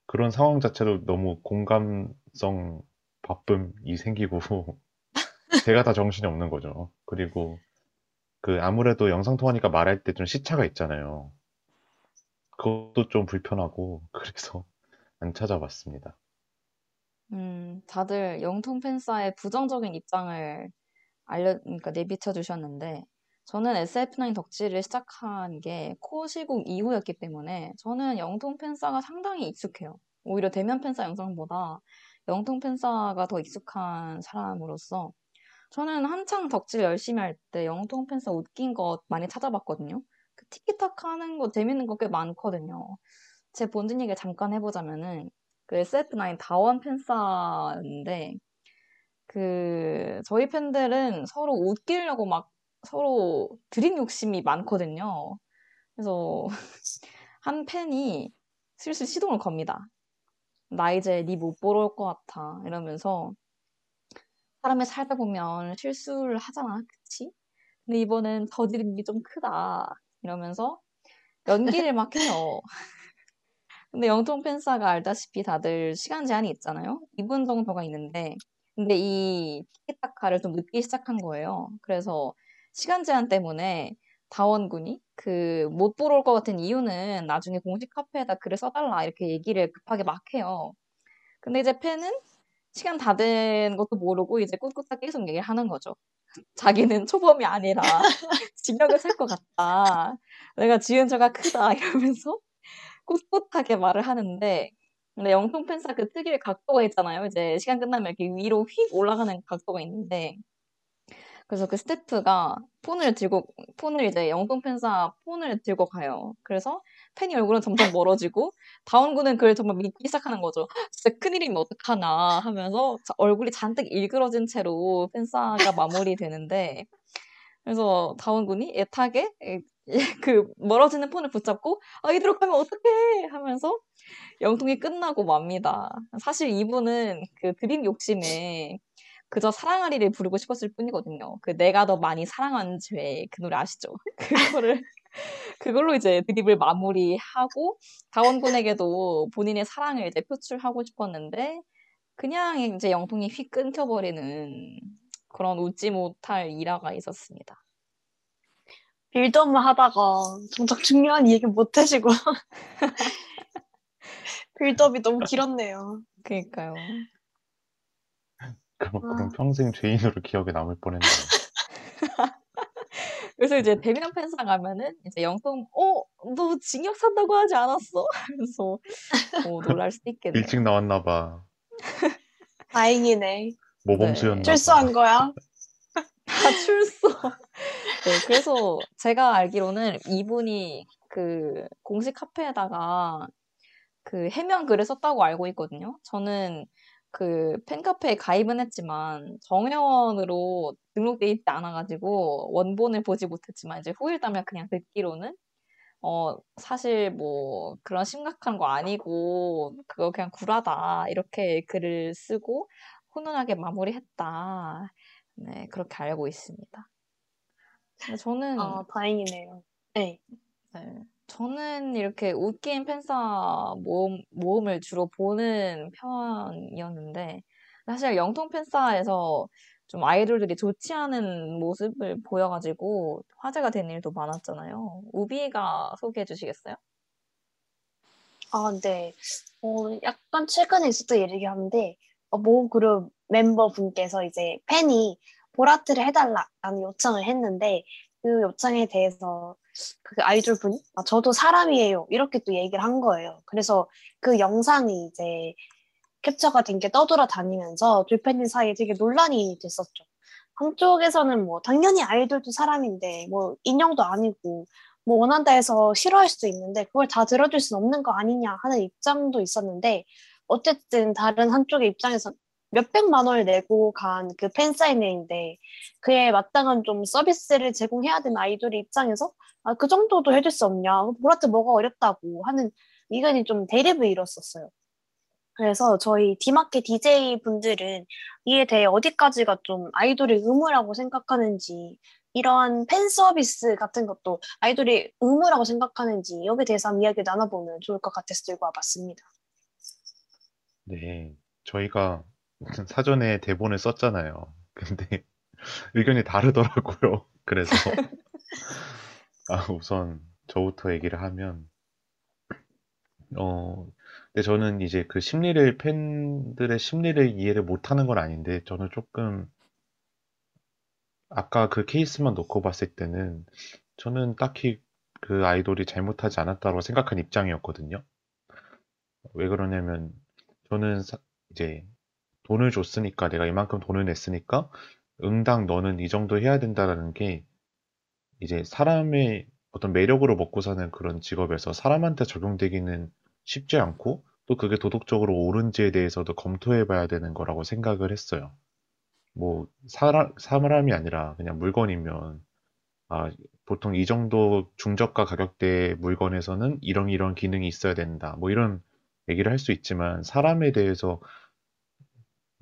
그런 상황 자체로 너무 공감성 바쁨이 생기고, (laughs) 제가 다 정신이 없는 거죠. 그리고 그 아무래도 영상 통화니까 말할 때 좀 시차가 있잖아요. 그것도 좀 불편하고, 그래서 (laughs) 안 찾아봤습니다. 음, 다들 영통 팬싸의 부정적인 입장을 알려, 그러니까 내비쳐 주셨는데, 저는 SF9 덕질을 시작한 게 코어 시국 이후였기 때문에 저는 영통 팬싸가 상당히 익숙해요. 오히려 대면 팬싸 영상보다 영통 팬싸가 더 익숙한 사람으로서 저는 한창 덕질 열심히 할 때 영통 팬싸 웃긴 것 많이 찾아봤거든요. 그 티키타카 하는 거 재밌는 거 꽤 많거든요. 제 본진 얘기를 잠깐 해보자면은 그 SF9 다원 팬싸인데 그 저희 팬들은 서로 웃기려고 막 서로 드림 욕심이 많거든요. 그래서 (laughs) 한 팬이 슬슬 시동을 겁니다. 나 이제 니못 보러 올 것 같아 이러면서 사람이 살다 보면 실수를 하잖아, 그치? 근데 이번엔 저지른 게 좀 크다 이러면서 연기를 막 해요. (laughs) 근데 영통 팬싸가 알다시피 다들 시간 제한이 있잖아요. 2분 정도가 있는데, 근데 이 티키타카를 좀 늦게 시작한 거예요. 그래서 시간 제한 때문에 다원군이 그 못 보러 올 것 같은 이유는 나중에 공식 카페에다 글을 써달라 이렇게 얘기를 급하게 막 해요. 근데 이제 팬은 시간 다 된 것도 모르고 이제 꿋꿋하게 계속 얘기를 하는 거죠. (laughs) 자기는 초범이 아니라 (laughs) 진역을 살 것 같다. 내가 지은 죄가 크다 이러면서 (laughs) 꿋꿋하게 말을 하는데 근데 영통 팬사 그 특유의 각도가 있잖아요. 이제 시간 끝나면 이렇게 위로 휙 올라가는 각도가 있는데 그래서 그 스태프가 폰을 들고 폰을 이제 영통 팬사 폰을 들고 가요. 그래서 팬이 얼굴은 점점 멀어지고 다운군은 그걸 정말 믿기 시작하는 거죠. 진짜 큰일이면 어떡하나 하면서 자- 얼굴이 잔뜩 일그러진 채로 팬사가 마무리되는데 그래서 다운군이 애타게 에, (laughs) 그 멀어지는 폰을 붙잡고 아 이대로 가면 어떡해 하면서 영통이 끝나고 맙니다. 사실 이분은 그 드림 욕심에 그저 사랑하리를 부르고 싶었을 뿐이거든요. 그 내가 더 많이 사랑한 죄 그 노래 아시죠? (laughs) 그거를 그걸로 이제 드립을 마무리하고 다원군에게도 본인의 사랑을 이제 표출하고 싶었는데 그냥 이제 영통이 휙 끊겨버리는 그런 웃지 못할 일화가 있었습니다. 빌드업만 하다가 정작 중요한 얘기 못 해주고 (laughs) 빌드업이 너무 길었네요. 그러니까요. 그럼, 아. 그럼 평생 죄인으로 기억에 남을 뻔했네요. (laughs) 그래서 이제 데미안 팬사 가면은 이제 영통 어? 너 징역 산다고 하지 않았어? (laughs) 하면서 어, 놀랄 수도 있겠네요. 일찍 나왔나 봐. 다행이네. 모범수였나 봐. 출소한 거야? 다 출소. 네, 그래서 제가 알기로는 이분이 그 공식 카페에다가 그 해명 글을 썼다고 알고 있거든요. 저는 그 팬카페에 가입은 했지만 정회원으로 등록돼 있지 않아가지고 원본을 보지 못했지만 이제 후일 따면 그냥 듣기로는 어 사실 뭐 그런 심각한 거 아니고 그거 그냥 구라다 이렇게 글을 쓰고 훈훈하게 마무리했다. 네, 그렇게 알고 있습니다. 근데 저는, 아, 다행이네요. 네. 네, 저는 이렇게 웃긴 팬싸 모음, 모음을 주로 보는 편이었는데, 사실 영통 팬싸에서 좀 아이돌들이 좋지 않은 모습을 보여가지고 화제가 된 일도 많았잖아요. 우비가 소개해 주시겠어요? 아, 네. 어, 약간 최근에 있었던 일이긴 한데, 어, 모음 그룹 멤버분께서 이제 팬이 보라트를 해달라라는 요청을 했는데, 그 요청에 대해서 그 아이돌 분이, 아, 저도 사람이에요. 이렇게 또 얘기를 한 거예요. 그래서 그 영상이 이제 캡처가 된 게 떠돌아 다니면서 둘 팬들 사이에 되게 논란이 됐었죠. 한쪽에서는 뭐, 당연히 아이돌도 사람인데, 뭐, 인형도 아니고, 뭐 원한다 해서 싫어할 수도 있는데 그걸 다 들어줄 수는 없는 거 아니냐 하는 입장도 있었는데 어쨌든 다른 한쪽의 입장에서 몇백만 원을 내고 간 그 팬사인회인데 그에 마땅한 좀 서비스를 제공해야 되는 아이돌의 입장에서 아, 그 정도도 해줄 수 없냐 보라트 뭐가 어렵다고 하는 의견이 좀 대립을 이뤘었어요. 그래서 저희 디마켓 DJ 분들은 이에 대해 어디까지가 좀 아이돌의 의무라고 생각하는지 이러한 팬 서비스 같은 것도 아이돌이 의무라고 생각하는지 여기에 대해서 한번 이야기 나눠보면 좋을 것 같아서 들고 와봤습니다. 네, 저희가 사전에 대본을 썼잖아요. (laughs) 근데 의견이 다르더라고요. (laughs) 그래서 (laughs) 아, 우선 저부터 얘기를 하면 어, 근데 저는 이제 그 심리를 팬들의 심리를 이해를 못하는 건 아닌데 저는 조금 아까 그 케이스만 놓고 봤을 때는 저는 딱히 그 아이돌이 잘못하지 않았다고 생각한 입장이었거든요. 왜 그러냐면 저는 사- 이제 돈을 줬으니까 내가 이만큼 돈을 냈으니까 응당 너는 이 정도 해야 된다라는 게 이제 사람의 어떤 매력으로 먹고 사는 그런 직업에서 사람한테 적용되기는 쉽지 않고 또 그게 도덕적으로 옳은지에 대해서도 검토해 봐야 되는 거라고 생각을 했어요. 뭐 사람, 사람이 아니라 그냥 물건이면 아, 보통 이 정도 중저가 가격대의 물건에서는 이런 이런 기능이 있어야 된다. 뭐 이런 얘기를 할 수 있지만 사람에 대해서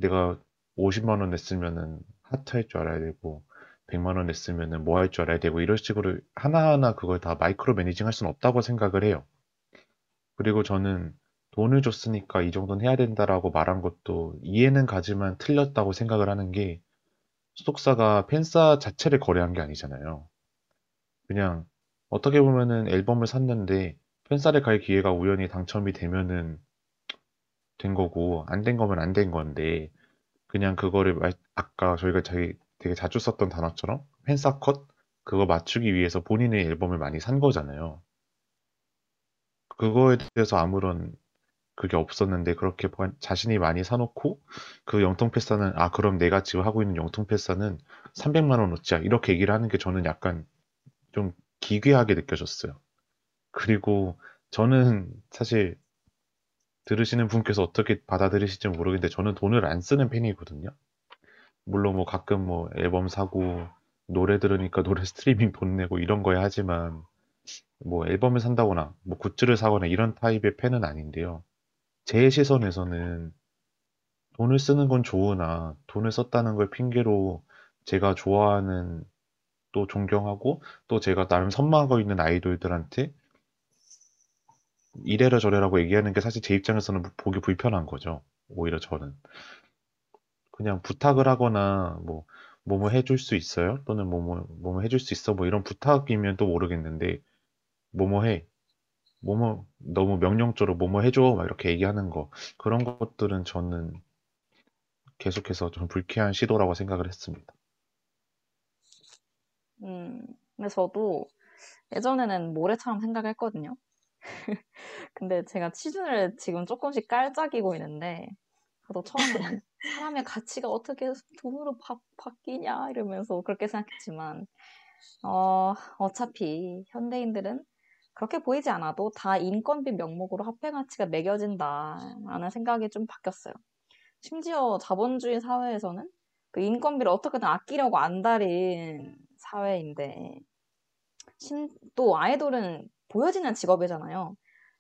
내가 50만 원 냈으면은 하트 할 줄 알아야 되고 100만 원 냈으면은 뭐 할 줄 알아야 되고 이런 식으로 하나하나 그걸 다 마이크로 매니징 할 수는 없다고 생각을 해요. 그리고 저는 돈을 줬으니까 이 정도는 해야 된다라고 말한 것도 이해는 가지만 틀렸다고 생각을 하는 게 소속사가 팬사 자체를 거래한 게 아니잖아요. 그냥 어떻게 보면은 앨범을 샀는데 팬사를 갈 기회가 우연히 당첨이 되면은 된 거고 안 된 거면 안 된 건데 그냥 그거를 말- 아까 저희가 되게, 되게 자주 썼던 단어처럼 팬사 컷 그거 맞추기 위해서 본인의 앨범을 많이 산 거잖아요. 그거에 대해서 아무런 그게 없었는데 그렇게 번- 자신이 많이 사놓고 그 영통 패스는 아 그럼 내가 지금 하고 있는 영통 패스는 300만 원어치야 이렇게 얘기를 하는 게 저는 약간 좀 기괴하게 느껴졌어요. 그리고 저는 사실 들으시는 분께서 어떻게 받아들이실지 모르겠는데 저는 돈을 안 쓰는 편이거든요. 물론 뭐 가끔 뭐 앨범 사고 노래 들으니까 노래 (laughs) 스트리밍 돈 내고 이런 거야 하지만 뭐 앨범을 산다거나 뭐 굿즈를 사거나 이런 타입의 팬은 아닌데요. 제 시선에서는 돈을 쓰는 건 좋으나 돈을 썼다는 걸 핑계로 제가 좋아하는 또 존경하고 또 제가 나름 선망하고 있는 아이돌들한테 이래라 저래라고 얘기하는 게 사실 제 입장에서는 보기 불편한 거죠. 오히려 저는. 그냥 부탁을 하거나 뭐 뭐뭐 해줄 수 있어요? 또는 뭐뭐 뭐뭐 해줄 수 있어? 뭐 이런 부탁이면 또 모르겠는데 뭐뭐 해. 뭐뭐 너무 명령적으로 뭐뭐 해줘 막 이렇게 얘기하는 거 그런 것들은 저는 계속해서 좀 불쾌한 시도라고 생각을 했습니다. 음, 근데 저도 예전에는 모래처럼 생각했거든요. (laughs) 근데 제가 취준을 지금 조금씩 깔짝이고 있는데, 저도 처음에는 (laughs) 사람의 가치가 어떻게 돈으로 바, 바뀌냐 이러면서 그렇게 생각했지만, 어, 어차피 현대인들은 그렇게 보이지 않아도 다 인건비 명목으로 화폐 가치가 매겨진다라는 생각이 좀 바뀌었어요. 심지어 자본주의 사회에서는 그 인건비를 어떻게든 아끼려고 안달인 사회인데, 신, 또 아이돌은 보여지는 직업이잖아요.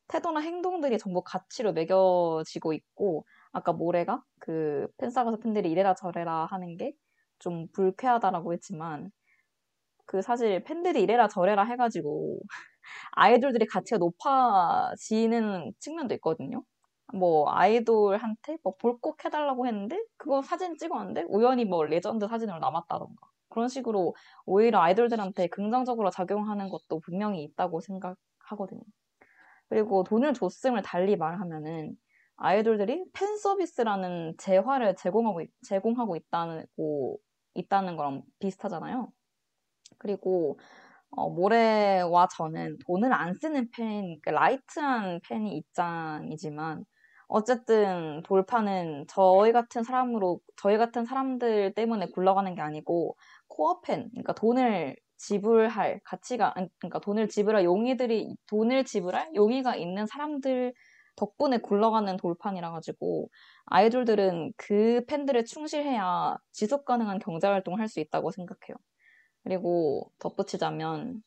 태도나 행동들이 전부 가치로 매겨지고 있고, 아까 모래가 그 팬싸가서 팬들이 이래라 저래라 하는 게 좀 불쾌하다라고 했지만, 그 사실 팬들이 이래라 저래라 해가지고, (laughs) 아이돌들의 가치가 높아지는 측면도 있거든요. 뭐 아이돌한테 뭐 볼 꼭 해달라고 했는데 그거 사진 찍었는데 우연히 뭐 레전드 사진으로 남았다던가 그런 식으로 오히려 아이돌들한테 긍정적으로 작용하는 것도 분명히 있다고 생각하거든요. 그리고 돈을 줬음을 달리 말하면은 아이돌들이 팬 서비스라는 재화를 제공하고 있, 제공하고 있다고 있다는 거랑 비슷하잖아요. 그리고 어, 모레와 저는 돈을 안 쓰는 팬, 그 light한 팬이 입장이지만 어쨌든 돌판은 저희 같은 사람으로 저희 같은 사람들 때문에 굴러가는 게 아니고 core 팬, 그러니까 돈을 지불할 가치가 그러니까 돈을 지불할 용의들이 돈을 지불할 용의가 있는 사람들 덕분에 굴러가는 돌판이라 가지고 아이돌들은 그 팬들에 충실해야 지속 가능한 경제 활동을 할 수 있다고 생각해요. 그리고 덧붙이자면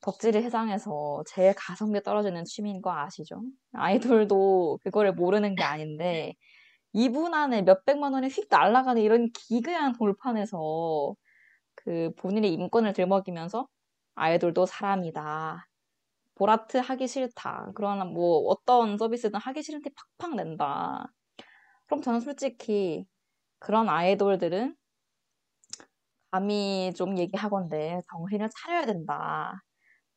덕질의 세상에서 제일 가성비 떨어지는 취미인 거 아시죠? 아이돌도 그거를 모르는 게 아닌데 2분 안에 몇백만 원이 휙 날아가는 이런 기괴한 돌판에서 그 본인의 인권을 들먹이면서 아이돌도 사람이다. 보라트 하기 싫다. 그러나 뭐 어떤 서비스든 하기 싫은 티 팍팍 낸다. 그럼 저는 솔직히 그런 아이돌들은 감히 좀 얘기하건데 정신을 차려야 된다.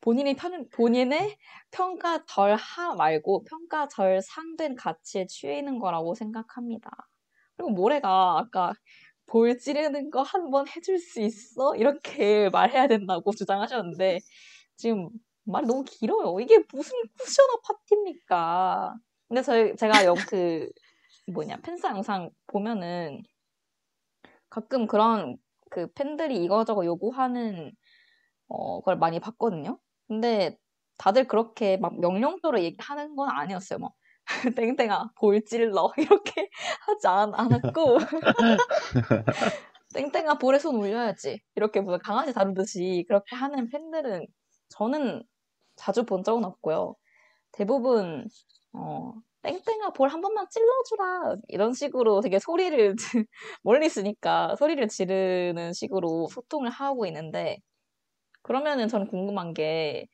본인이 편, 본인의 평가 절 하 말고 평가 절 상된 가치에 취해 있는 거라고 생각합니다. 그리고 모래가 아까 볼 찌르는 거 한 번 해줄 수 있어? 이렇게 말해야 된다고 주장하셨는데 지금 말이 너무 길어요. 이게 무슨 쿠셔너 파티입니까? 근데 저희 제가 영그 뭐냐 팬사 영상 보면은 가끔 그런 그 팬들이 이거저거 요구하는 어, 걸 많이 봤거든요. 근데 다들 그렇게 막 명령조로 얘기하는 건 아니었어요. 막 (laughs) 땡땡아 볼 찔러. (laughs) 이렇게 하지 않, 않았고. (laughs) 땡땡아 볼에 손 올려야지. 이렇게 무슨 강아지 다루듯이 그렇게 하는 팬들은 저는 자주 본 적은 없고요. 대부분 어, 땡땡아 볼 한 번만 찔러주라. 이런 식으로 되게 소리를 멀리 있으니까 소리를 지르는 식으로 소통을 하고 있는데 그러면은 저는 궁금한 게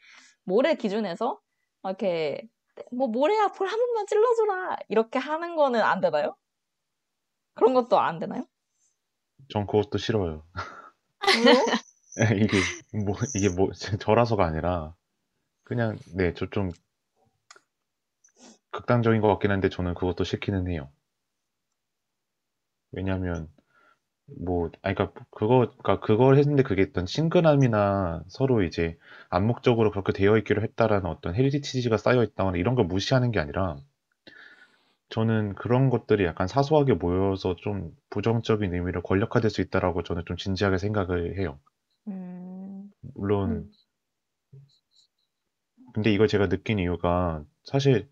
모래 기준에서 이렇게 뭐 모래야 볼 한 번만 찔러주라 이렇게 하는 거는 안 되나요? 그런 것도 안 되나요? 전 그것도 싫어요. 왜요? 이게 뭐 이게 뭐 저라서가 아니라 그냥 네, 저 좀 극단적인 것 같긴 한데 저는 그것도 싫기는 해요. 왜냐하면 뭐, 아니, 그러니까 그거, 그러니까 그걸 했는데 그게 어떤 친근함이나 서로 이제 암묵적으로 그렇게 되어 있기로 했다라는 어떤 heritage가 쌓여 있다거나 이런 걸 무시하는 게 아니라 저는 그런 것들이 약간 사소하게 모여서 좀 부정적인 의미로 권력화될 수 있다라고 저는 좀 진지하게 생각을 해요. 음, 물론, 음. 근데 이걸 제가 느낀 이유가 사실,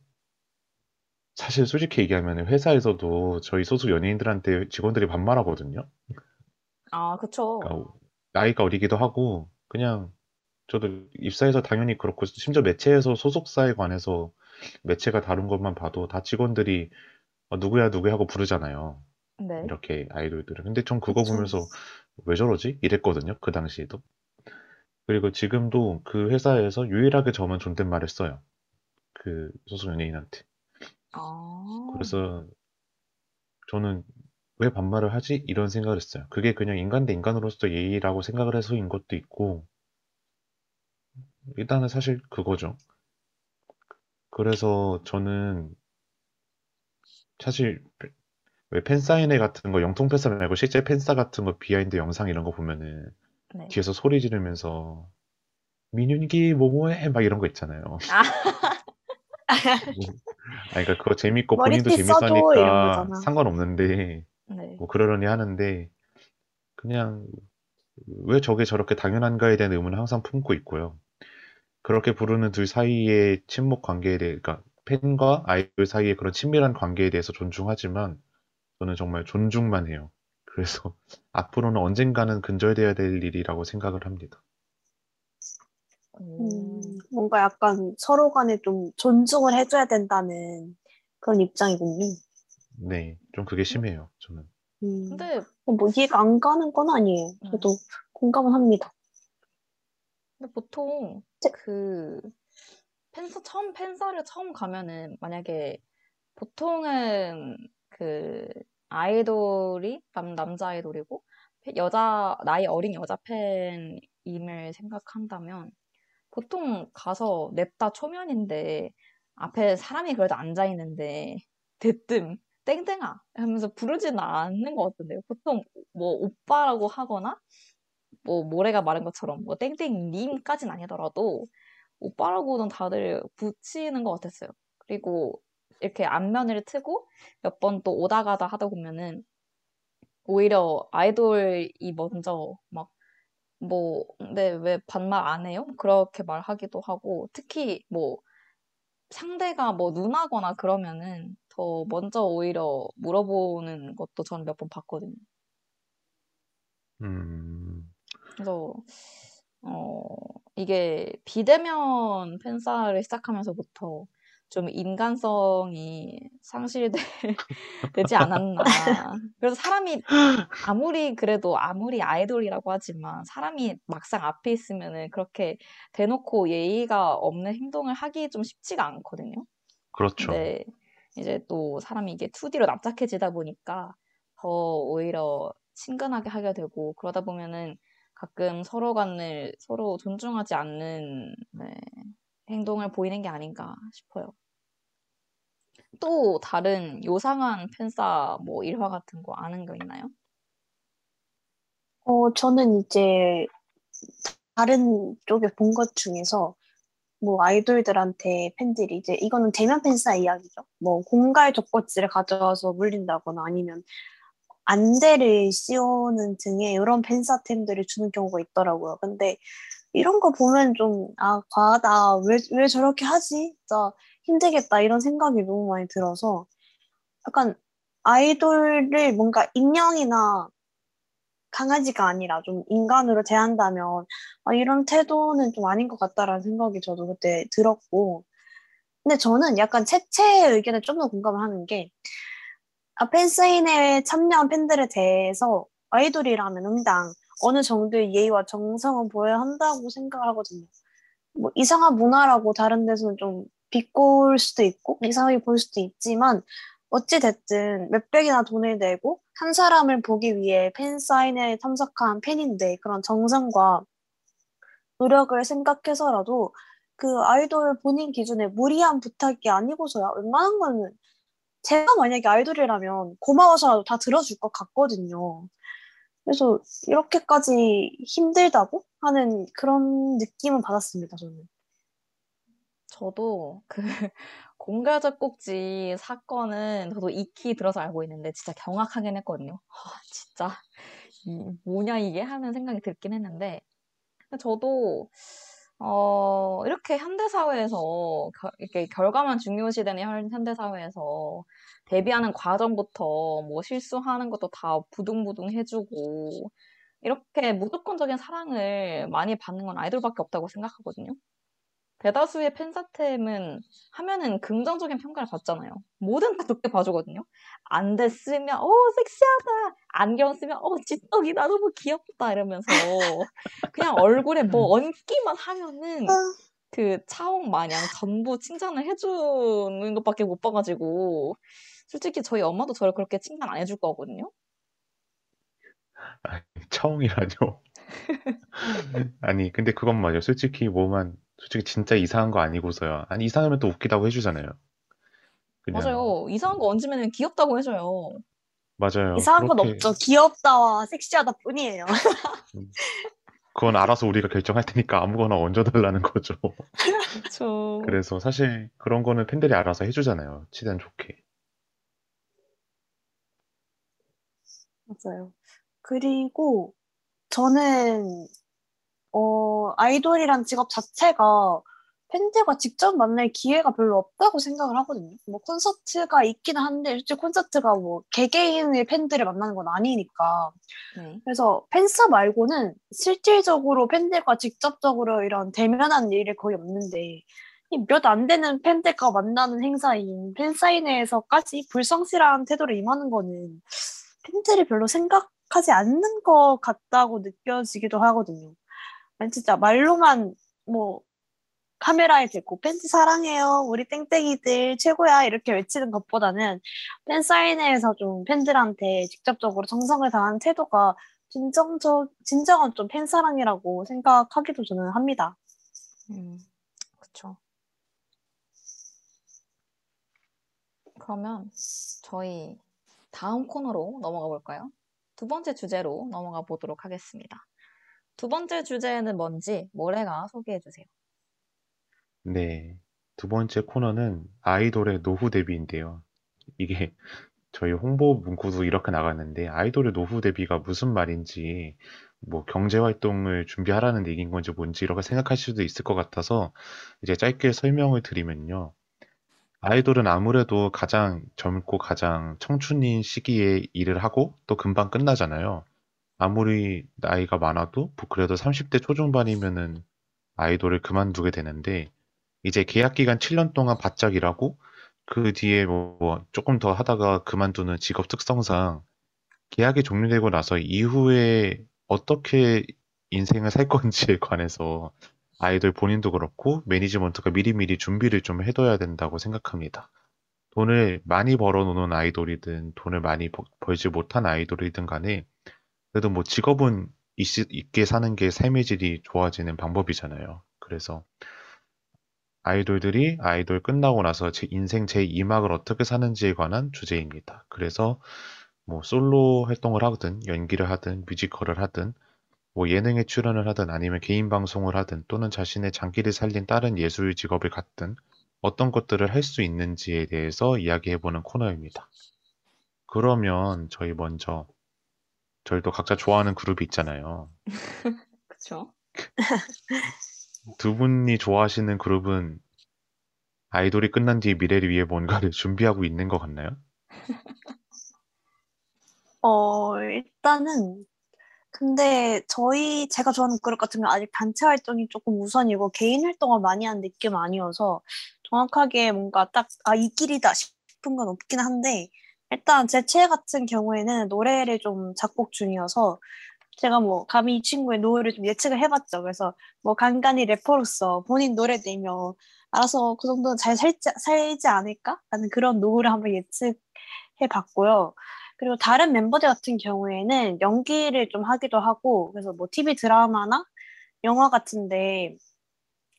사실 솔직히 얘기하면 회사에서도 저희 소속 연예인들한테 직원들이 반말하거든요. 아, 그쵸. 그러니까 나이가 어리기도 하고 그냥 저도 입사해서 당연히 그렇고 심지어 매체에서 소속사에 관해서 매체가 다룬 것만 봐도 다 직원들이 어, 누구야 누구야 하고 부르잖아요. 네. 이렇게 아이돌들을. 근데 전 그거 그쵸. 보면서 왜 저러지? 이랬거든요. 그 당시에도. 그리고 지금도 그 회사에서 유일하게 저만 존댓말을 써요. 그 소속 연예인한테. 아, 그래서 저는 왜 반말을 하지? 이런 생각을 했어요. 그게 그냥 인간 대 인간으로서 예의라고 생각을 해서인 것도 있고, 일단은 사실 그거죠. 그래서 저는 사실 왜 팬사인회 같은 거 영통 팬사 말고 실제 팬사 같은 거 비하인드 영상 이런 거 보면은 네. 뒤에서 소리 지르면서 민윤기 뭐뭐해 막 이런 거 있잖아요. 아, 뭐, 아니 그러니까 그거 재밌고 본인도 머리띠 써줘 이런 재밌으니까 거잖아. 상관없는데 네. 뭐 그러려니 하는데 그냥 왜 저게 저렇게 당연한가에 대한 의문을 항상 품고 있고요. 그렇게 부르는 둘 사이의 친목 관계에 대해, 그러니까 팬과 아이돌 사이의 그런 친밀한 관계에 대해서 존중하지만 저는 정말 존중만 해요. 그래서 (laughs) 앞으로는 언젠가는 근절돼야 될 일이라고 생각을 합니다. 음, 음, 뭔가 약간 서로 간에 좀 존중을 해줘야 된다는 그런 입장이군요. 네, 좀 그게 심해요, 저는. 음, 근데, 뭐 이해가 안 가는 건 아니에요. 저도 공감은 합니다. 근데 보통 네. 그 팬사 처음 팬사를 처음 가면은 만약에 보통은 그 아이돌이 남 남자 아이돌이고 팬- 여자 나이 어린 여자 팬임을 생각한다면 보통 가서 냅다 초면인데 앞에 사람이 그래도 앉아 있는데 대뜸 땡땡아 하면서 부르지는 않는 것 같은데요. 보통 뭐 오빠라고 하거나 뭐 모래가 말한 것처럼 뭐 땡땡님까진 아니더라도 오빠라고는 다들 붙이는 것 같았어요. 그리고 이렇게 안면을 트고 몇 번 또 오다 가다 하다 보면은 오히려 아이돌이 먼저 막 뭐, 근데 왜 반말 안 해요? 그렇게 말하기도 하고, 특히 뭐 상대가 뭐 누나거나 그러면은 더 먼저 오히려 물어보는 것도 전 몇 번 봤거든요. 음, 그래서 어, 이게 비대면 팬사를 시작하면서부터 좀 인간성이 상실되지 (laughs) 않았나. 그래서 사람이 아무리 그래도 아무리 아이돌이라고 하지만 사람이 막상 앞에 있으면은 그렇게 대놓고 예의가 없는 행동을 하기 좀 쉽지가 않거든요. 그렇죠. 근데 이제 또 사람이 이게 2D로 납작해지다 보니까 더 오히려 친근하게 하게 되고 그러다 보면은 가끔 서로 간을 서로 존중하지 않는 네, 행동을 보이는 게 아닌가 싶어요. 또 다른 요상한 팬싸 뭐 일화 같은 거 아는 거 있나요? 어, 저는 이제 다른 쪽에 본 것 중에서 뭐 아이돌들한테 팬들이 이제 이거는 대면 팬싸 이야기죠. 뭐 공갈 족버치를 가져와서 물린다거나 아니면 안대를 씌우는 등의 이런 팬싸템들을 주는 경우가 있더라고요. 근데 이런 거 보면 좀, 아, 과하다. 왜, 왜 저렇게 하지? 진짜 힘들겠다. 이런 생각이 너무 많이 들어서 약간 아이돌을 뭔가 인형이나 강아지가 아니라 좀 인간으로 대한다면 아, 이런 태도는 좀 아닌 것 같다라는 생각이 저도 그때 들었고 근데 저는 약간 채채의 의견에 좀 더 공감을 하는 게 아, 팬사인회에 참여한 팬들에 대해서 아이돌이라면 응당 어느 정도의 예의와 정성은 보여야 한다고 생각을 하거든요. 뭐 이상한 문화라고 다른 데서는 좀 비꼬을 수도 있고 이상하게 보일 수도 있지만 어찌 됐든 몇백이나 돈을 내고 한 사람을 보기 위해 팬 사인회에 참석한 팬인데 그런 정성과 노력을 생각해서라도 그 아이돌 본인 기준에 무리한 부탁이 아니고서야 웬만한 거는 제가 만약에 아이돌이라면 고마워서라도 다 들어줄 것 같거든요. 그래서 이렇게까지 힘들다고 하는 그런 느낌은 받았습니다, 저는. 저도 그 (laughs) 공가적 꼭지 사건은 저도 익히 들어서 알고 있는데 진짜 경악하긴 했거든요. 아, 진짜 이- 뭐냐 이게 하는 생각이 들긴 했는데 저도 어, 이렇게 현대사회에서 겨- 이렇게 결과만 중요시되는 현- 현대사회에서 데뷔하는 과정부터 뭐 실수하는 것도 다 부둥부둥 해주고 이렇게 무조건적인 사랑을 많이 받는 건 아이돌밖에 없다고 생각하거든요. 대다수의 팬사템은 하면은 긍정적인 평가를 받잖아요. 뭐든 다 좋게 봐주거든요. 안대 쓰면 어 섹시하다. 안경 쓰면 어 지떡이다 너무 귀엽다 이러면서 (laughs) 그냥 얼굴에 뭐 얹기만 하면은 그 차홍 마냥 전부 칭찬을 해주는 것밖에 못 봐가지고 솔직히 저희 엄마도 저를 그렇게 칭찬 안 해줄 거거든요. 처음이라뇨. (laughs) 아니, 근데 그건 맞아요. 솔직히 뭐만, 솔직히 진짜 이상한 거 아니고서야. 아니, 이상하면 또 웃기다고 해주잖아요. 그냥, 맞아요. 이상한 거 얹으면 귀엽다고 해줘요. 맞아요. 이상한 건 그렇게, 없죠. 귀엽다와 섹시하다 뿐이에요. (laughs) 그건 알아서 우리가 결정할 테니까 아무거나 얹어달라는 거죠. 그렇죠. 그래서 사실 그런 거는 팬들이 알아서 해주잖아요. 최대한 좋게. 맞아요. 그리고 저는 어, 아이돌이란 직업 자체가 팬들과 직접 만날 기회가 별로 없다고 생각을 하거든요. 뭐 콘서트가 있기는 한데 솔직히 콘서트가 뭐 개개인의 팬들을 만나는 건 아니니까. 네. 그래서 팬사 말고는 실질적으로 팬들과 직접적으로 이런 대면한 일이 거의 없는데 몇 안 되는 팬들과 만나는 행사인 팬사인회에서까지 불성실한 태도를 임하는 거는 팬들이 별로 생각하지 않는 것 같다고 느껴지기도 하거든요. 아니, 진짜 말로만 뭐 카메라에 대고 팬티 사랑해요. 우리 땡땡이들 최고야. 이렇게 외치는 것보다는 팬 사인회에서 좀 팬들한테 직접적으로 정성을 다하는 태도가 진정적, 진정한 좀 팬 사랑이라고 생각하기도 저는 합니다. 음, 그쵸. 그러면 저희 다음 코너로 넘어가 볼까요? 두 번째 주제로 넘어가 보도록 하겠습니다. 두 번째 주제는 뭔지 모래가 소개해 주세요. 네. 두 번째 코너는 아이돌의 노후 데뷔인데요. 이게 저희 홍보 문구도 이렇게 나갔는데 아이돌의 노후 데뷔가 무슨 말인지 뭐 경제 활동을 준비하라는 얘기인 건지 뭔지 이렇게 생각하실 수도 있을 것 같아서 이제 짧게 설명을 드리면요. 아이돌은 아무래도 가장 젊고 가장 청춘인 시기에 일을 하고 또 금방 끝나잖아요. 아무리 나이가 많아도 그래도 30대 초중반이면은 아이돌을 그만두게 되는데 이제 계약 기간 7년 동안 바짝 일하고 그 뒤에 뭐 조금 더 하다가 그만두는 직업 특성상 계약이 종료되고 나서 이후에 어떻게 인생을 살 건지에 (laughs) 관해서 아이돌 본인도 그렇고 매니지먼트가 미리미리 준비를 좀 해둬야 된다고 생각합니다. 돈을 많이 벌어놓는 아이돌이든 돈을 많이 버- 벌지 못한 아이돌이든 간에 그래도 뭐 직업은 있, 있게 사는 게 삶의 질이 좋아지는 방법이잖아요. 그래서 아이돌들이 아이돌 끝나고 나서 제 인생 제2막을 어떻게 사는지에 관한 주제입니다. 그래서 뭐 솔로 활동을 하든 연기를 하든 뮤지컬을 하든 뭐 예능에 출연을 하든 아니면 개인 방송을 하든 또는 자신의 장기를 살린 다른 예술 직업을 갖든 어떤 것들을 할 수 있는지에 대해서 이야기해보는 코너입니다. 그러면 저희 먼저 저희도 각자 좋아하는 그룹이 있잖아요. (laughs) 그쵸? 두 분이 좋아하시는 그룹은 아이돌이 끝난 뒤 미래를 위해 뭔가를 (laughs) 준비하고 있는 것 같나요? (laughs) 어, 일단은, 근데 저희, 제가 좋아하는 그룹 같은 경우는 아직 단체 활동이 조금 우선이고 개인 활동을 많이 하는 느낌 아니어서 정확하게 뭔가 딱, 아, 이 길이다 싶은 건 없긴 한데, 일단 제 최애 같은 경우에는 노래를 좀 작곡 중이어서 제가 뭐 감히 이 친구의 노래를 좀 예측을 해봤죠. 그래서 뭐 간간히 래퍼로서 본인 노래 내며 알아서 그 정도는 잘 살지, 살지 않을까? 라는 그런 노후를 한번 예측해봤고요. 그리고 다른 멤버들 같은 경우에는 연기를 좀 하기도 하고, 그래서 뭐 TV 드라마나 영화 같은데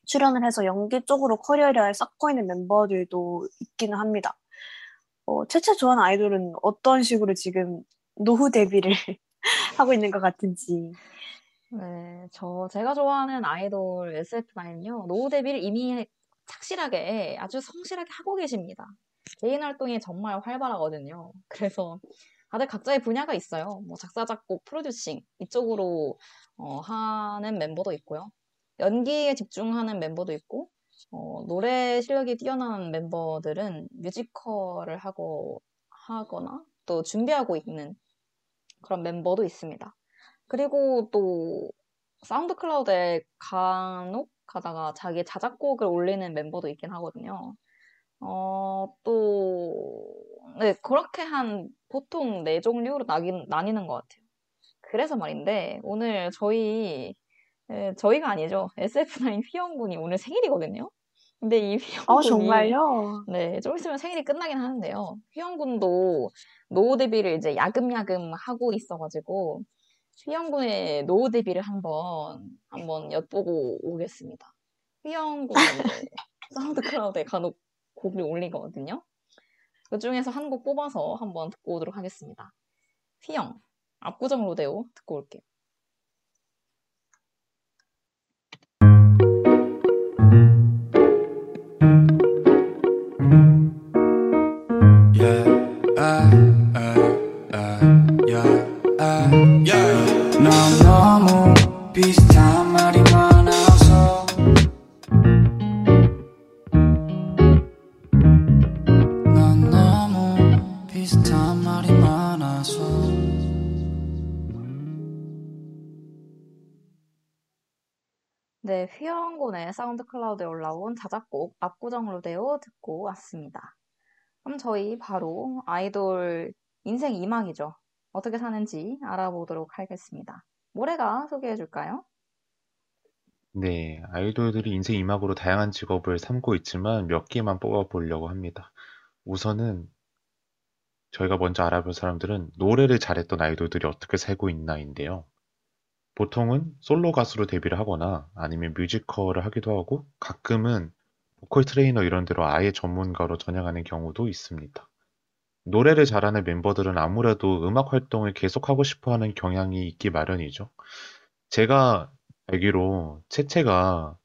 출연을 해서 연기 쪽으로 커리어를 쌓고 있는 멤버들도 있기는 합니다. 어, 최채 좋아하는 아이돌은 어떤 식으로 지금 노후 데뷔를 (laughs) 하고 있는 것 같은지. 네, 저 제가 좋아하는 아이돌 SF9은요. 노후 데뷔를 이미 착실하게 아주 성실하게 하고 계십니다. 개인 활동이 정말 활발하거든요. 그래서 다들 각자의 분야가 있어요. 뭐 작사, 작곡, 프로듀싱 이쪽으로 어, 하는 멤버도 있고요. 연기에 집중하는 멤버도 있고 어, 노래 실력이 뛰어난 멤버들은 뮤지컬을 하고 하거나 또 준비하고 있는 그런 멤버도 있습니다. 그리고 또 사운드 클라우드에 간혹 가다가 자기 자작곡을 올리는 멤버도 있긴 하거든요. 어, 또, 네, 그렇게 한 보통 네 종류로 나긴, 나뉘는 것 같아요. 그래서 말인데, 오늘 저희, 에, 저희가 아니죠. SF9 휘영군이 오늘 생일이거든요. 근데 이 어, 휘영군이, 정말요? 네, 좀 있으면 생일이 끝나긴 하는데요. 휘영군도 노후 데뷔를 이제 야금야금 하고 있어가지고, 휘영군의 노후 데뷔를 한번, 한번 엿보고 오겠습니다. 휘영군은 이제 (laughs) SoundCloud에 간혹 곡을 올리거든요. 그 중에서 한 곡 뽑아서 한번 듣고 오도록 하겠습니다. 휘영, 압구정 로데오 듣고 올게요. 휘영군의 사운드 클라우드에 올라온 자작곡 압구정 로데오 듣고 왔습니다. 그럼 저희 바로 아이돌 인생 2막이죠. 어떻게 사는지 알아보도록 하겠습니다. 모래가 소개해 줄까요? 네, 아이돌들이 인생 이막으로 다양한 직업을 삼고 있지만 몇 개만 뽑아보려고 합니다. 우선은 저희가 먼저 알아볼 사람들은 노래를 잘했던 아이돌들이 어떻게 살고 있나인데요. 보통은 솔로 가수로 데뷔를 하거나 아니면 뮤지컬을 하기도 하고 가끔은 보컬 트레이너 이런 데로 아예 전문가로 전향하는 경우도 있습니다. 노래를 잘하는 멤버들은 아무래도 음악 활동을 계속하고 싶어 하는 경향이 있기 마련이죠. 제가 알기로 채채가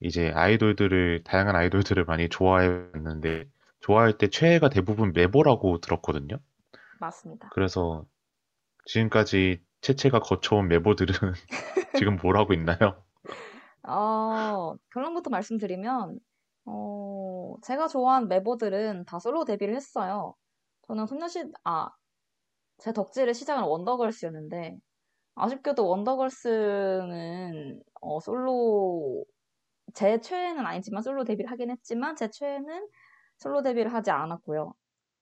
이제 아이돌들을, 다양한 아이돌들을 많이 좋아했는데, 좋아할 때 최애가 대부분 메보라고 들었거든요. 맞습니다. 그래서 지금까지 채채가 거쳐온 메보들은 (laughs) 지금 뭘 하고 있나요? 어, 결론부터 말씀드리면, 어, 제가 좋아하는 멤버들은 다 솔로 데뷔를 했어요. 저는 소녀시, 아, 제 덕질의 시작은 원더걸스였는데, 아쉽게도 원더걸스는, 어, 솔로, 제 최애는 아니지만 솔로 데뷔를 하긴 했지만, 제 최애는 솔로 데뷔를 하지 않았고요.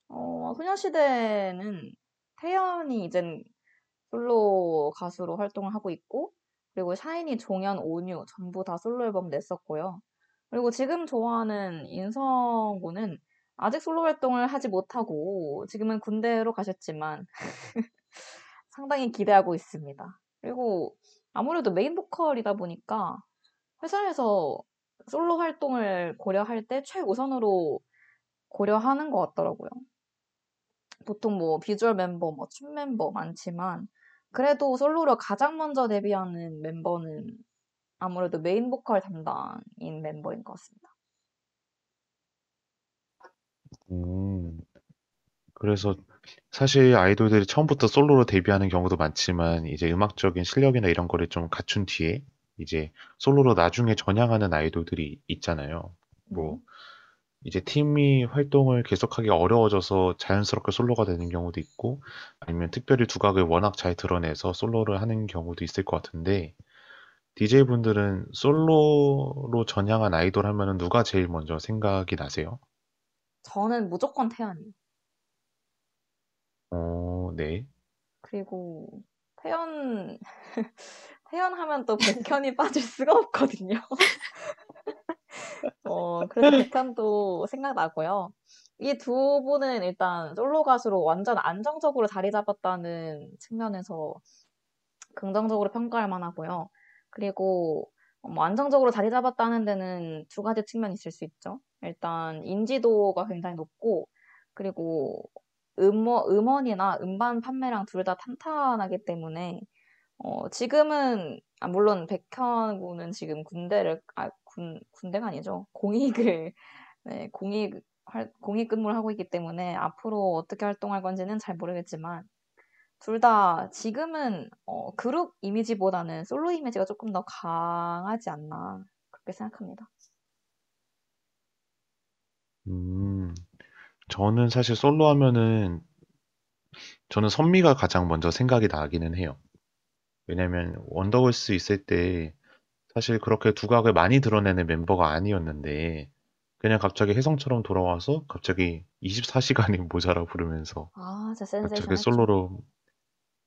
어, 소녀시대는 태연이 이젠 솔로 가수로 활동을 하고 있고, 그리고 샤이니, 종현, 온유 전부 다 솔로 앨범 냈었고요. 그리고 지금 좋아하는 인성군은 아직 솔로 활동을 하지 못하고 지금은 군대로 가셨지만 (laughs) 상당히 기대하고 있습니다. 그리고 아무래도 메인 보컬이다 보니까 회사에서 솔로 활동을 고려할 때 최우선으로 고려하는 것 같더라고요. 보통 뭐 비주얼 멤버, 뭐 춤 멤버 많지만 그래도 솔로로 가장 먼저 데뷔하는 멤버는 아무래도 메인 보컬 담당인 멤버인 것 같습니다. 음, 그래서 사실 아이돌들이 처음부터 솔로로 데뷔하는 경우도 많지만 이제 음악적인 실력이나 이런 거를 좀 갖춘 뒤에 이제 솔로로 나중에 전향하는 아이돌들이 있잖아요. 뭐 네. 이제 팀이 활동을 계속하기 어려워져서 자연스럽게 솔로가 되는 경우도 있고 아니면 특별히 두각을 워낙 잘 드러내서 솔로를 하는 경우도 있을 것 같은데 DJ분들은 솔로로 전향한 아이돌 하면은 누가 제일 먼저 생각이 나세요? 저는 무조건 태연이요. 어, 네. 그리고 태연 (laughs) 태연 하면 또 백현이 빠질 수가 없거든요. (laughs) 어, 그래서 백현도 생각나고요. 이 두 분은 일단 솔로 가수로 완전 안정적으로 자리 잡았다는 측면에서 긍정적으로 평가할 만하고요. 그리고 뭐 안정적으로 자리 잡았다는 데는 두 가지 측면이 있을 수 있죠. 일단 인지도가 굉장히 높고 그리고 음원, 음원이나 음반 판매량 둘 다 탄탄하기 때문에 어, 지금은 아, 물론 백현군은 지금 군대를 아, 군 군대가 아니죠 공익을 네, 공익 활, 공익 근무를 하고 있기 때문에 앞으로 어떻게 활동할 건지는 잘 모르겠지만 둘 다 지금은 어, 그룹 이미지보다는 솔로 이미지가 조금 더 강하지 않나 그렇게 생각합니다. 음, 저는 사실 솔로 하면은 저는 선미가 가장 먼저 생각이 나기는 해요. 왜냐면 원더걸스 있을 때 사실 그렇게 두각을 많이 드러내는 멤버가 아니었는데 그냥 갑자기 혜성처럼 돌아와서 갑자기 24시간이 (laughs) 모자라 부르면서 아, 진짜 갑자기 센세이션했죠. 솔로로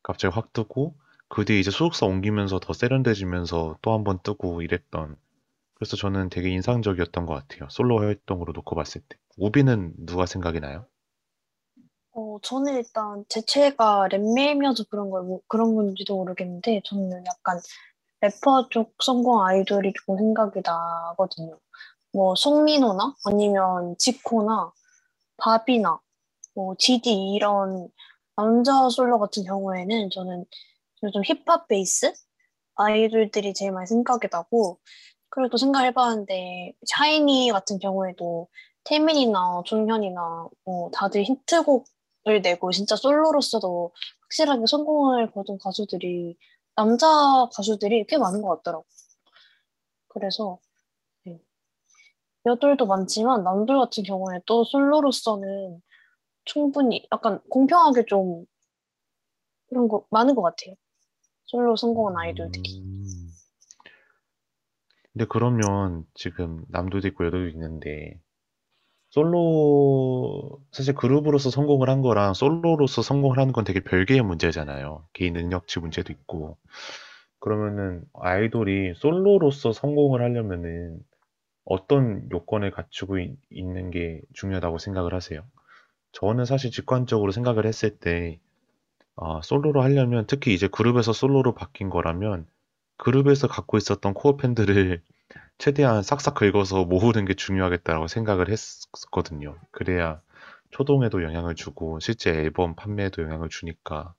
갑자기 확 뜨고 그 뒤에 이제 소속사 옮기면서 더 세련돼지면서 또 한 번 뜨고 이랬던 그래서 저는 되게 인상적이었던 것 같아요. 솔로 활동으로 놓고 봤을 때. 우비는 누가 생각이 나요? 어, 저는 일단 제 체가 랩메이면서 그런 걸, 뭐- 그런 건지도 모르겠는데, 저는 약간 래퍼 쪽 성공 아이돌이 조금 생각이 나거든요. 뭐, 송민호나 아니면 지코나 바비나 뭐, GD 이런 남자 솔로 같은 경우에는 저는 좀 힙합 베이스 아이돌들이 제일 많이 생각이 나고, 그리고 또 생각해봤는데, 샤이니 같은 경우에도 태민이나 종현이나 뭐 다들 히트곡을 내고 진짜 솔로로서도 확실하게 성공을 거둔 가수들이 남자 가수들이 꽤 많은 것 같더라고. 그래서 네. 여돌도 많지만 남들 같은 경우에 또 솔로로서는 충분히 약간 공평하게 좀 그런 거 많은 것 같아요. 솔로 성공한 아이돌들이. 음. 근데 그러면 지금 남도도 있고 여도도 있는데 솔로 사실 그룹으로서 성공을 한 거랑 솔로로서 성공을 하는 건 되게 별개의 문제잖아요. 개인 능력치 문제도 있고. 그러면은 아이돌이 솔로로서 성공을 하려면은 어떤 요건을 갖추고 있, 있는 게 중요하다고 생각을 하세요? 저는 사실 직관적으로 생각을 했을 때 아, 솔로로 하려면 특히 이제 그룹에서 솔로로 바뀐 거라면 그룹에서 갖고 있었던 코어 팬들을 최대한 싹싹 긁어서 모으는 게 중요하겠다라고 생각을 했거든요. 그래야 초동에도 영향을 주고 실제 앨범 판매에도 영향을 주니까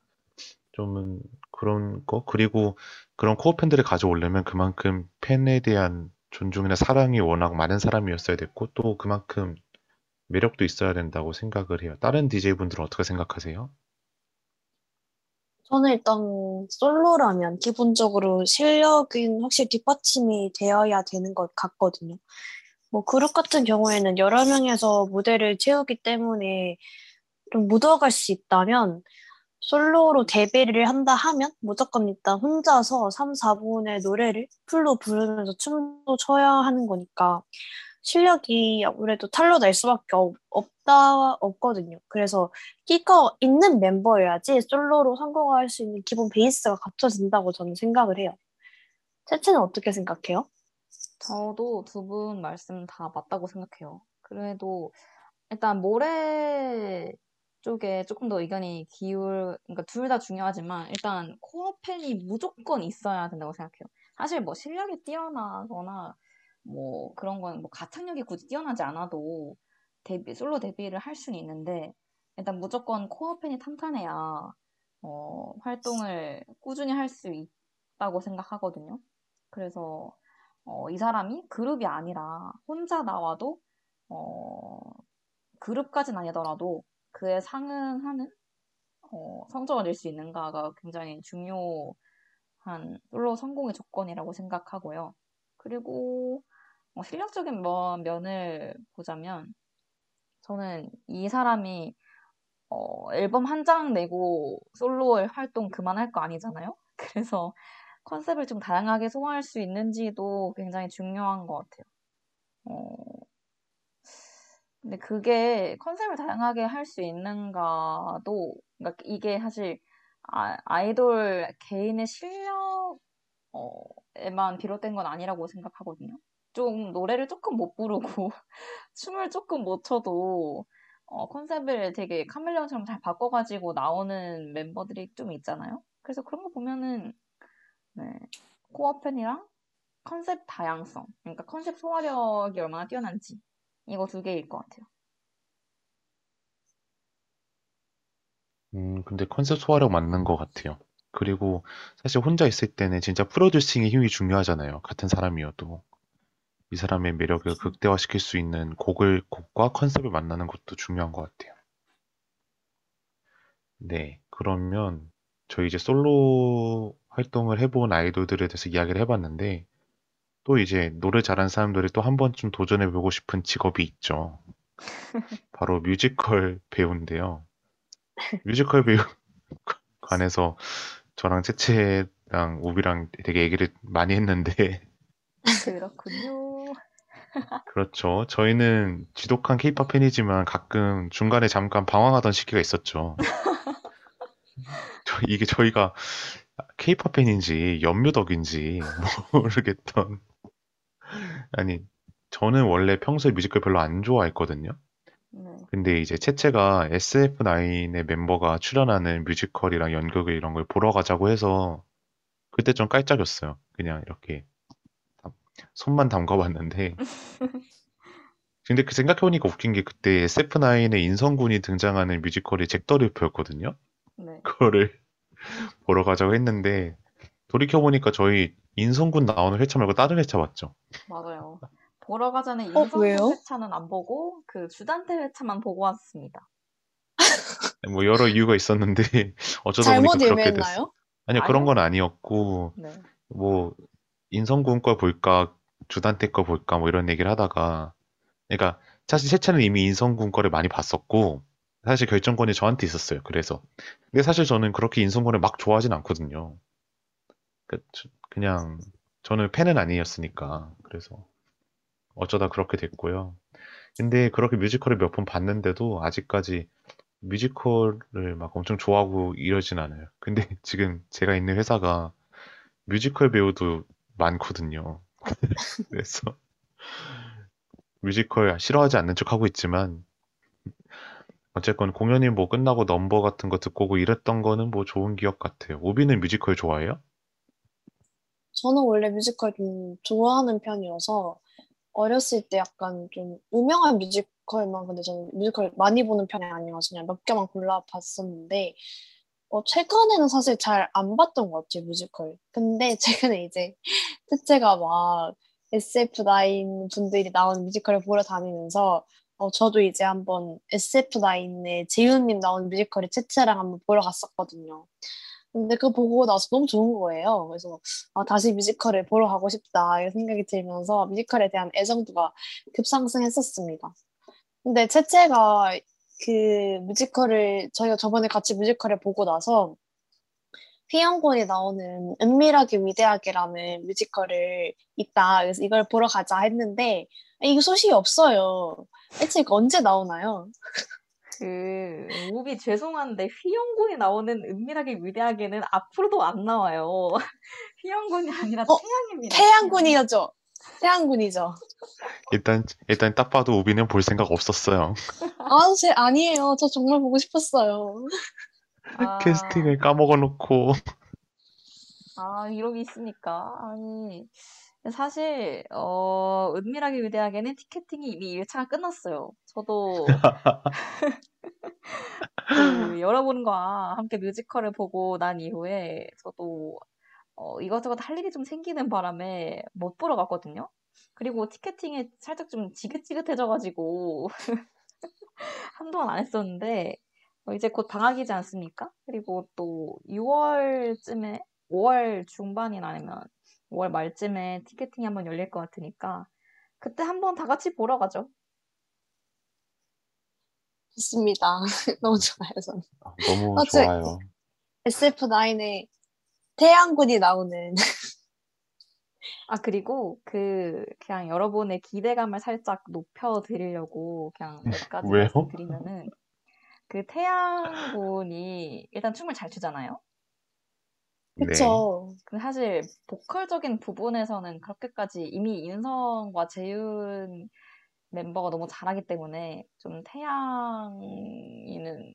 좀은 그런 거 그리고 그런 코어 팬들을 가져오려면 그만큼 팬에 대한 존중이나 사랑이 워낙 많은 사람이었어야 됐고 또 그만큼 매력도 있어야 된다고 생각을 해요. 다른 DJ분들은 어떻게 생각하세요? 저는 일단 솔로라면 기본적으로 실력은 확실히 뒷받침이 되어야 되는 것 같거든요. 뭐 그룹 같은 경우에는 여러 명에서 무대를 채우기 때문에 좀 묻어갈 수 있다면 솔로로 데뷔를 한다 하면 무조건 일단 혼자서 3, 4분의 노래를 풀로 부르면서 춤도 춰야 하는 거니까 실력이 아무래도 탈로 날 수밖에 없, 없다, 없거든요. 그래서 끼가 있는 멤버여야지 솔로로 성공할 수 있는 기본 베이스가 갖춰진다고 저는 생각을 해요. 채채는 어떻게 생각해요? 저도 두 분 말씀 다 맞다고 생각해요. 그래도 일단 모래 쪽에 조금 더 의견이 기울, 그러니까 둘 다 중요하지만 일단 코어 팬이 무조건 있어야 된다고 생각해요. 사실 뭐 실력이 뛰어나거나 뭐 그런 건 뭐 가창력이 굳이 뛰어나지 않아도 데뷔, 솔로 데뷔를 할 수는 있는데 일단 무조건 코어 팬이 탄탄해야 어, 활동을 꾸준히 할 수 있다고 생각하거든요. 그래서 어, 이 사람이 그룹이 아니라 혼자 나와도 어, 그룹까진 아니더라도 그에 상응하는 어, 성적을 낼 수 있는가가 굉장히 중요한 솔로 성공의 조건이라고 생각하고요. 그리고 어, 실력적인 뭐, 면을 보자면 저는 이 사람이 어, 앨범 한 장 내고 솔로 활동 그만할 거 아니잖아요. (laughs) 그래서 컨셉을 좀 다양하게 소화할 수 있는지도 굉장히 중요한 것 같아요. 어, 근데 그게 컨셉을 다양하게 할 수 있는가도, 그러니까 이게 사실 아, 아이돌 개인의 실력에만 비롯된 건 아니라고 생각하거든요. 좀 노래를 조금 못 부르고 (laughs) 춤을 조금 못 춰도 어, 컨셉을 되게 카멜레온처럼 잘 바꿔가지고 나오는 멤버들이 좀 있잖아요. 그래서 그런 거 보면은 네, 코어 팬이랑 컨셉 다양성, 그러니까 컨셉 소화력이 얼마나 뛰어난지 이거 두 개일 것 같아요. 음, 근데 컨셉 소화력 맞는 것 같아요. 그리고 사실 혼자 있을 때는 진짜 프로듀싱의 힘이 중요하잖아요. 같은 사람이어도. 이 사람의 매력을 극대화시킬 수 있는 곡을, 곡과 컨셉을 만나는 것도 중요한 것 같아요. 네, 그러면 저희 이제 솔로 활동을 해본 아이돌들에 대해서 이야기를 해봤는데, 또 이제 노래 잘하는 사람들이 또 한 번쯤 도전해보고 싶은 직업이 있죠. (laughs) 바로 뮤지컬 배우인데요. 뮤지컬 배우 (laughs) 관해서 저랑 채채랑 우비랑 되게 얘기를 많이 했는데, 그렇군요. 그렇죠. 저희는 지독한 케이팝 팬이지만 가끔 중간에 잠깐 방황하던 시기가 있었죠. (laughs) 저- 이게 저희가 케이팝 팬인지 연뮤덕인지 모르겠던. 아니, 저는 원래 평소에 뮤지컬 별로 안 좋아했거든요. 네. 근데 이제 채채가 SF9의 멤버가 출연하는 뮤지컬이랑 연극을 이런 걸 보러 가자고 해서 그때 좀 깔짝였어요. 그냥 이렇게 손만 담가봤는데. (laughs) 근데 그 생각해보니까 웃긴 게 그때 SF9의 인성군이 등장하는 뮤지컬이 잭더리퍼였거든요. 네. 그거를 (laughs) 보러 가자고 했는데 돌이켜보니까 저희 인성군 나오는 회차 말고 다른 회차 봤죠. 맞아요. 보러 가자는 어, 인성 왜요? 회차는 안 보고 그 주단태 회차만 보고 왔습니다. (laughs) 뭐 여러 이유가 있었는데 어쩌다 보니까 그렇게 됐어. 예매했나요? 아니요, 그런 아니요. 건 아니었고 네. 뭐 인성군 거 볼까 주단태 거 볼까 뭐 이런 얘기를 하다가 그러니까 사실 세차는 이미 인성군 거를 많이 봤었고 사실 결정권이 저한테 있었어요. 그래서 근데 사실 저는 그렇게 인성군을 막 좋아하진 않거든요. 그, 저- 그냥 저는 팬은 아니었으니까 그래서 어쩌다 그렇게 됐고요. 근데 그렇게 뮤지컬을 몇 번 봤는데도 아직까지 뮤지컬을 막 엄청 좋아하고 이러진 않아요. 근데 (laughs) 지금 제가 있는 회사가 뮤지컬 배우도 많거든요. (laughs) 그래서 뮤지컬 싫어하지 않는 척 하고 있지만 어쨌건 공연이 뭐 끝나고 넘버 같은 거 듣고 오고 이랬던 거는 뭐 좋은 기억 같아요. 우비는 뮤지컬 좋아해요? 저는 원래 뮤지컬 좀 좋아하는 편이어서 어렸을 때 약간 좀 유명한 뮤지컬만 근데 저는 뮤지컬 많이 보는 편이 아니어서 그냥 몇 개만 골라 봤었는데 어, 최근에는 사실 잘 안 봤던 것 같아요 뮤지컬. 근데 (laughs) 최근에 이제 채채가 막 SF9 분들이 나오는 뮤지컬을 보러 다니면서 어, 저도 이제 한번 SF9의 재윤님 나오는 뮤지컬을 채채랑 한번 보러 갔었거든요. 근데 그거 보고 나서 너무 좋은 거예요. 그래서 아, 다시 뮤지컬을 보러 가고 싶다 이런 생각이 들면서 뮤지컬에 대한 애정도가 급상승했었습니다. 근데 채채가 그 뮤지컬을 저희가 저번에 같이 뮤지컬을 보고 나서 휘영곤이 나오는 은밀하게 위대하게라는 뮤지컬을 있다. 그래서 이걸 보러 가자 했는데 이게 소식이 없어요. 대체 이거 언제 나오나요? 그 우비 죄송한데 휘영군이 나오는 은밀하게 위대하게는 앞으로도 안 나와요. (laughs) 휘영군이 아니라 어, 태양입니다. 태양군이죠. 태양군이죠. 일단 일단 딱 봐도 오비는 볼 생각 없었어요. 아, 제 아니에요. 저 정말 보고 싶었어요. 아, 캐스팅을 까먹어 놓고 아, 게 있으니까. 아니, 사실, 어, 은밀하게 위대하게는 티켓팅이 이미 1차가 끝났어요. 저도 (laughs) 그 여러분과 함께 뮤지컬을 보고 난 이후에 저도 어, 이것저것 할 일이 좀 생기는 바람에 못 보러 갔거든요. 그리고 티켓팅이 살짝 좀 지긋지긋해져가지고 (laughs) 한동안 안 했었는데 어, 이제 곧 방학이지 않습니까? 그리고 또 6월쯤에 5월 중반이나 아니면 5월 말쯤에 티켓팅이 한번 열릴 것 같으니까 그때 한번 다 같이 보러 가죠. 좋습니다. (laughs) 너무 좋아요, 저는. 아, 너무 어, 저- 좋아요. SF9에 태양군이 나오는 (laughs) 아, 그리고 그, 그냥 여러분의 기대감을 살짝 높여드리려고 그냥 몇 가지 왜요? 말씀드리면은, 그 태양군이 일단 춤을 잘 추잖아요? 네. 그쵸. 근데 사실 보컬적인 부분에서는 그렇게까지 이미 인성과 재윤 멤버가 너무 잘하기 때문에 좀 태양이는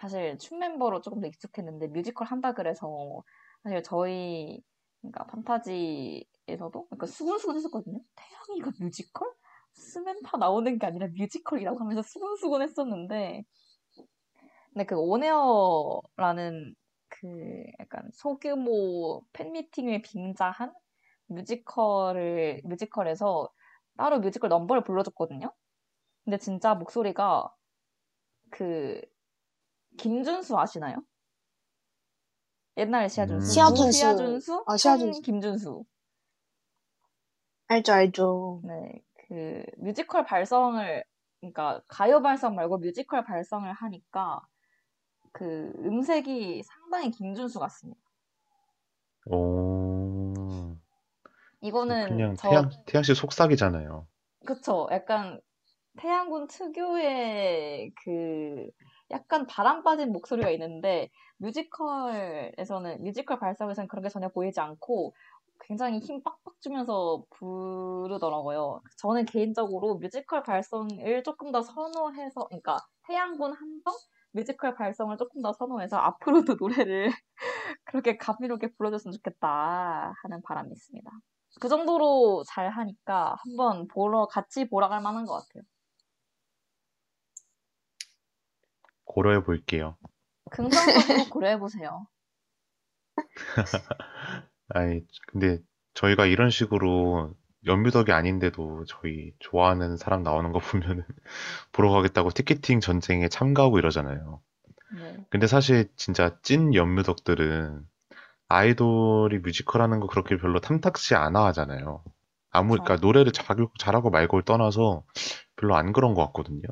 사실 춤 멤버로 조금 더 익숙했는데 뮤지컬 한다 그래서 사실 저희 그러니까 판타지에서도 그러니까 수근수근 했었거든요. 태양이가 뮤지컬? 스맨파 나오는 게 아니라 뮤지컬이라고 하면서 수근수근 했었는데 근데 그 온에어라는 그 약간 소규모 팬미팅을 빙자한 뮤지컬을 뮤지컬에서 따로 뮤지컬 넘버를 불러줬거든요. 근데 진짜 목소리가 그 김준수 아시나요? 옛날에 시아준수, 음. 시아준수. 시아준수, 아, 시아준수. 김준수. 알죠, 알죠. 네, 그 뮤지컬 발성을 그러니까 가요 발성 말고 뮤지컬 발성을 하니까 그 음색이 상당히 김준수 같습니다. 오, 이거는 그냥 저 태양, 태양 씨 속삭이잖아요. 그쵸. 약간 태양군 특유의 그 약간 바람 빠진 목소리가 있는데 뮤지컬에서는 뮤지컬 발성에서는 그런 게 전혀 보이지 않고 굉장히 힘 빡빡 주면서 부르더라고요. 저는 개인적으로 뮤지컬 발성을 조금 더 선호해서, 그러니까 태양군 함성 뮤지컬 발성을 조금 더 선호해서 앞으로도 노래를 (laughs) 그렇게 감미롭게 불러줬으면 좋겠다 하는 바람이 있습니다. 그 정도로 잘 하니까 한번 보러 같이 보러 갈 만한 것 같아요. 고려해 볼게요. 긍정적으로 고려해 보세요. (laughs) 아니, 근데 저희가 이런 식으로 연뮤덕이 아닌데도 저희 좋아하는 사람 나오는 거 보면은 (laughs) 보러 가겠다고 티켓팅 전쟁에 참가하고 이러잖아요. 네. 근데 사실 진짜 찐 연뮤덕들은 아이돌이 뮤지컬 하는 거 그렇게 별로 탐탁지 않아 하잖아요. 아무. 그러니까 노래를 잘, 잘하고 말고를 떠나서 별로 안 그런 것 같거든요.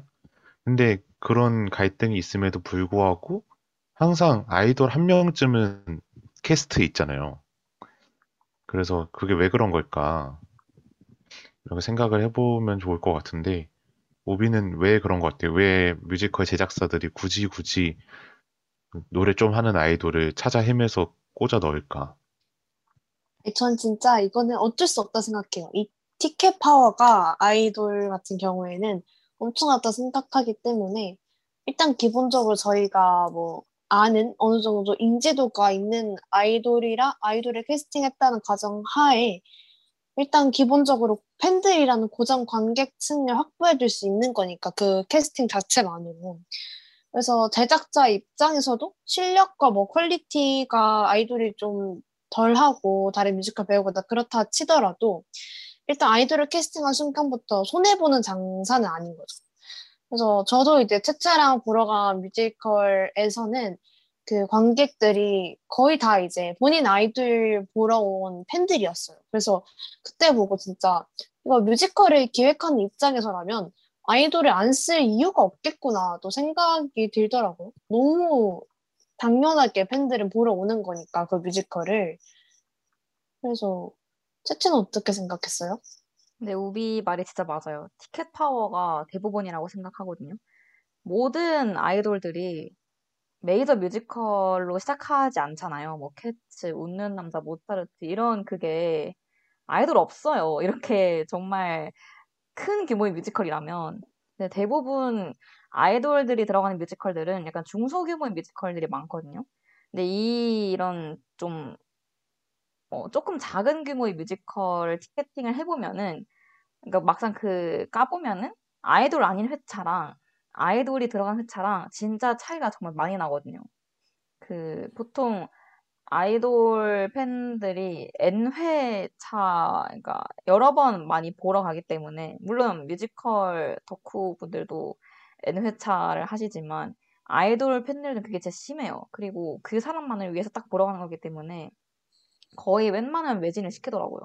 근데 그런 갈등이 있음에도 불구하고 항상 아이돌 한 명쯤은 캐스트 있잖아요. 그래서 그게 왜 그런 걸까? 이렇게 생각을 해보면 좋을 것 같은데, 오비는 왜 그런 것 같아요? 왜 뮤지컬 제작사들이 굳이 굳이 노래 좀 하는 아이돌을 찾아 헤매서 꽂아 넣을까? 전 진짜 이거는 어쩔 수 없다 생각해요. 이 티켓 파워가 아이돌 같은 경우에는 엄청나다 생각하기 때문에 일단 기본적으로 저희가 뭐 아는 어느 정도 인지도가 있는 아이돌이라 아이돌을 캐스팅했다는 가정 하에 일단 기본적으로 팬들이라는 고정 관객층을 확보해 줄 수 있는 거니까 그 캐스팅 자체만으로. 그래서 제작자 입장에서도 실력과 뭐 퀄리티가 아이돌이 좀 덜하고 다른 뮤지컬 배우보다 그렇다 치더라도 일단 아이돌을 캐스팅한 순간부터 손해보는 장사는 아닌 거죠. 그래서 저도 이제 채채랑 보러 간 뮤지컬에서는 그 관객들이 거의 다 이제 본인 아이돌 보러 온 팬들이었어요. 그래서 그때 보고 진짜 이거 뮤지컬을 기획하는 입장에서라면 아이돌을 안 쓸 이유가 없겠구나 또 생각이 들더라고요. 너무 당연하게 팬들은 보러 오는 거니까 그 뮤지컬을. 그래서 채채는 어떻게 생각했어요? 근데 우비 말이 진짜 맞아요. 티켓 파워가 대부분이라고 생각하거든요. 모든 아이돌들이 메이저 뮤지컬로 시작하지 않잖아요. 뭐 캐츠, 웃는 남자, 모차르트 이런 그게 아이돌 없어요. (laughs) 이렇게 정말 큰 규모의 뮤지컬이라면. 근데 대부분 아이돌들이 들어가는 뮤지컬들은 약간 중소규모의 뮤지컬들이 많거든요. 근데 이 이런 좀 어, 조금 작은 규모의 뮤지컬 티켓팅을 해보면은, 그러니까 막상 그 까보면은 아이돌 아닌 회차랑 아이돌이 들어간 회차랑 진짜 차이가 정말 많이 나거든요. 그 보통 아이돌 팬들이 N회차, 그러니까 여러 번 많이 보러 가기 때문에, 물론 뮤지컬 덕후 분들도 N회차를 하시지만, 아이돌 팬들은 그게 진짜 심해요. 그리고 그 사람만을 위해서 딱 보러 가는 거기 때문에, 거의 웬만하면 매진을 시키더라고요.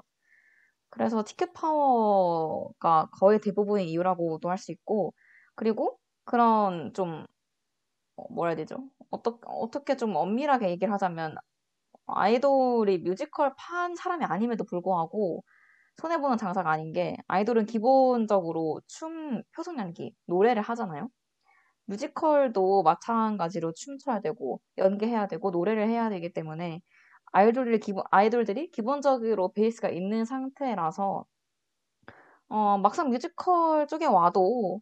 그래서 티켓 파워가 거의 대부분의 이유라고도 할 수 있고, 그리고 그런 좀, 어, 뭐라 해야 되죠? 어떻게, 어떻게 좀 엄밀하게 얘기를 하자면, 아이돌이 뮤지컬 판 사람이 아님에도 불구하고, 손해보는 장사가 아닌 게, 아이돌은 기본적으로 춤, 표정 연기, 노래를 하잖아요? 뮤지컬도 마찬가지로 춤춰야 되고, 연기해야 되고, 노래를 해야 되기 때문에, 아이돌이 기본, 아이돌들이 기본적으로 베이스가 있는 상태라서, 어, 막상 뮤지컬 쪽에 와도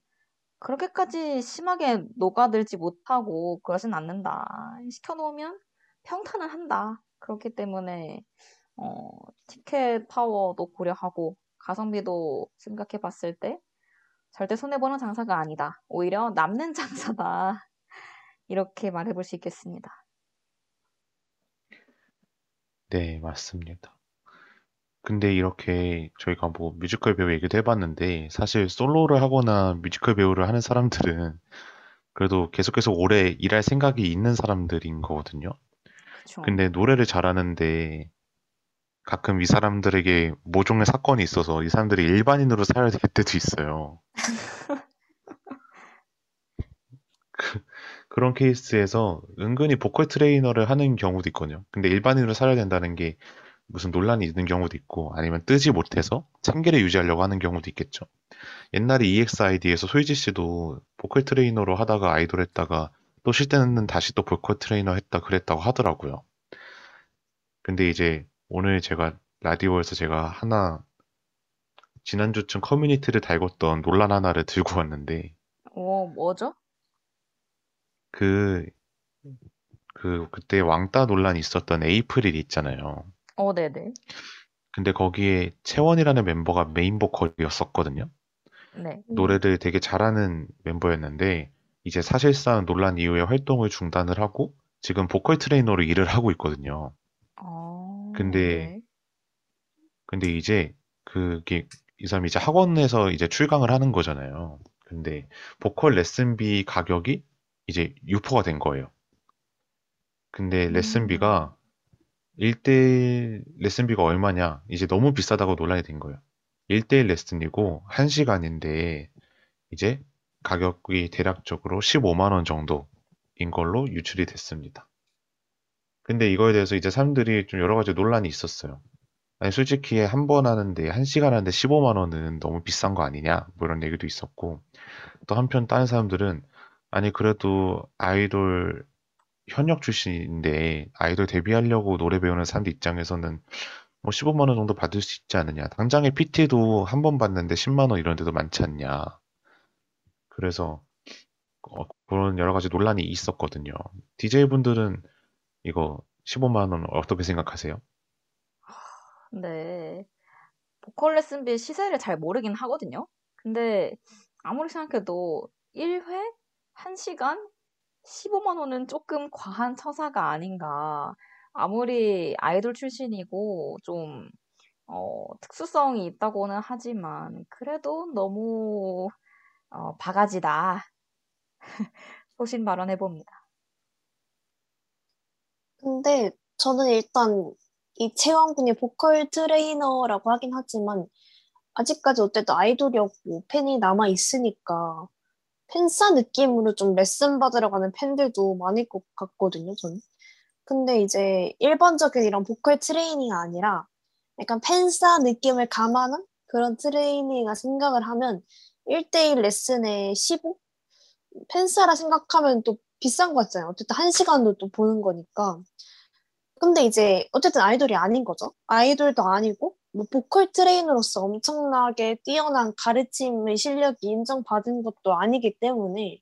그렇게까지 심하게 녹아들지 못하고 그러진 않는다. 시켜놓으면 평타는 한다. 그렇기 때문에, 어, 티켓 파워도 고려하고, 가성비도 생각해 봤을 때, 절대 손해보는 장사가 아니다. 오히려 남는 (laughs) 장사다. 이렇게 말해볼 수 있겠습니다. 네, 맞습니다. 근데 이렇게 저희가 뭐 뮤지컬 배우 얘기도 해봤는데 사실 솔로를 하거나 뮤지컬 배우를 하는 사람들은 그래도 계속 계속 오래 일할 생각이 있는 사람들인 거거든요. 그쵸? 근데 노래를 잘하는데 가끔 이 사람들에게 모종의 사건이 있어서 이 사람들이 일반인으로 살아야 될 때도 있어요. (laughs) 그, 그런 케이스에서 은근히 보컬 트레이너를 하는 경우도 있거든요. 근데 일반인으로 살아야 된다는 게 무슨 논란이 있는 경우도 있고 아니면 뜨지 못해서 생계를 유지하려고 하는 경우도 있겠죠. 옛날에 EXID에서 솔지 씨도 보컬 트레이너로 하다가 아이돌 했다가 또 쉴 때는 다시 또 보컬 트레이너 했다 그랬다고 하더라고요. 근데 이제 오늘 제가 라디오에서 제가 하나 지난주쯤 커뮤니티를 달궜던 논란 하나를 들고 왔는데 어, 뭐죠? 그, 그, 그때 왕따 논란이 있었던 에이프릴 있잖아요. 어, 네네. 근데 거기에 채원이라는 멤버가 메인 보컬이었었거든요. 네. 노래를 되게 잘하는 멤버였는데, 이제 사실상 논란 이후에 활동을 중단을 하고, 지금 보컬 트레이너로 일을 하고 있거든요. 어, 근데, 네. 근데 이제, 그게, 이 사람이 이제 학원에서 이제 출강을 하는 거잖아요. 근데, 보컬 레슨비 가격이 이제 유포가 된 거예요. 근데 레슨비가 1대1 레슨비가 얼마냐? 이제 너무 비싸다고 논란이 된 거예요. 1대1 레슨이고 1시간인데 이제 가격이 대략적으로 15만 원 정도인 걸로 유출이 됐습니다. 근데 이거에 대해서 이제 사람들이 좀 여러 가지 논란이 있었어요. 아니 솔직히 한 번 하는데 1시간 하는데 15만 원은 너무 비싼 거 아니냐? 뭐 이런 얘기도 있었고 또 한편 다른 사람들은 아니 그래도 아이돌 현역 출신인데 아이돌 데뷔하려고 노래 배우는 사람들 입장에서는 뭐 15만 원 정도 받을 수 있지 않느냐. 당장에 PT도 한 번 받는데 10만 원 이런 데도 많지 않냐. 그래서 어, 그런 여러 가지 논란이 있었거든요. DJ분들은 이거 15만 원 어떻게 생각하세요? 네. 보컬 레슨비 시세를 잘 모르긴 하거든요. 근데 아무리 생각해도 1회 1시간 15만 원은 조금 과한 처사가 아닌가. 아무리 아이돌 출신이고 좀 어, 특수성이 있다고는 하지만 그래도 너무 어, 바가지다. (laughs) 소신 발언해 봅니다. 근데 저는 일단 이 채원군이 보컬 트레이너라고 하긴 하지만 아직까지 어쨌든 아이돌이었고 팬이 남아 있으니까 팬싸 느낌으로 좀 레슨 받으러 가는 팬들도 많을 것 같거든요, 저는. 근데 이제 일반적인 이런 보컬 트레이닝이 아니라 약간 팬싸 느낌을 감안한 그런 트레이닝을 생각을 하면 1대1 레슨에 15? 팬싸라 생각하면 또 비싼 거 같잖아요. 어쨌든 한 시간도 또 보는 거니까. 근데 이제 어쨌든 아이돌이 아닌 거죠. 아이돌도 아니고 뭐 보컬 트레이너로서 엄청나게 뛰어난 가르침의 실력이 인정받은 것도 아니기 때문에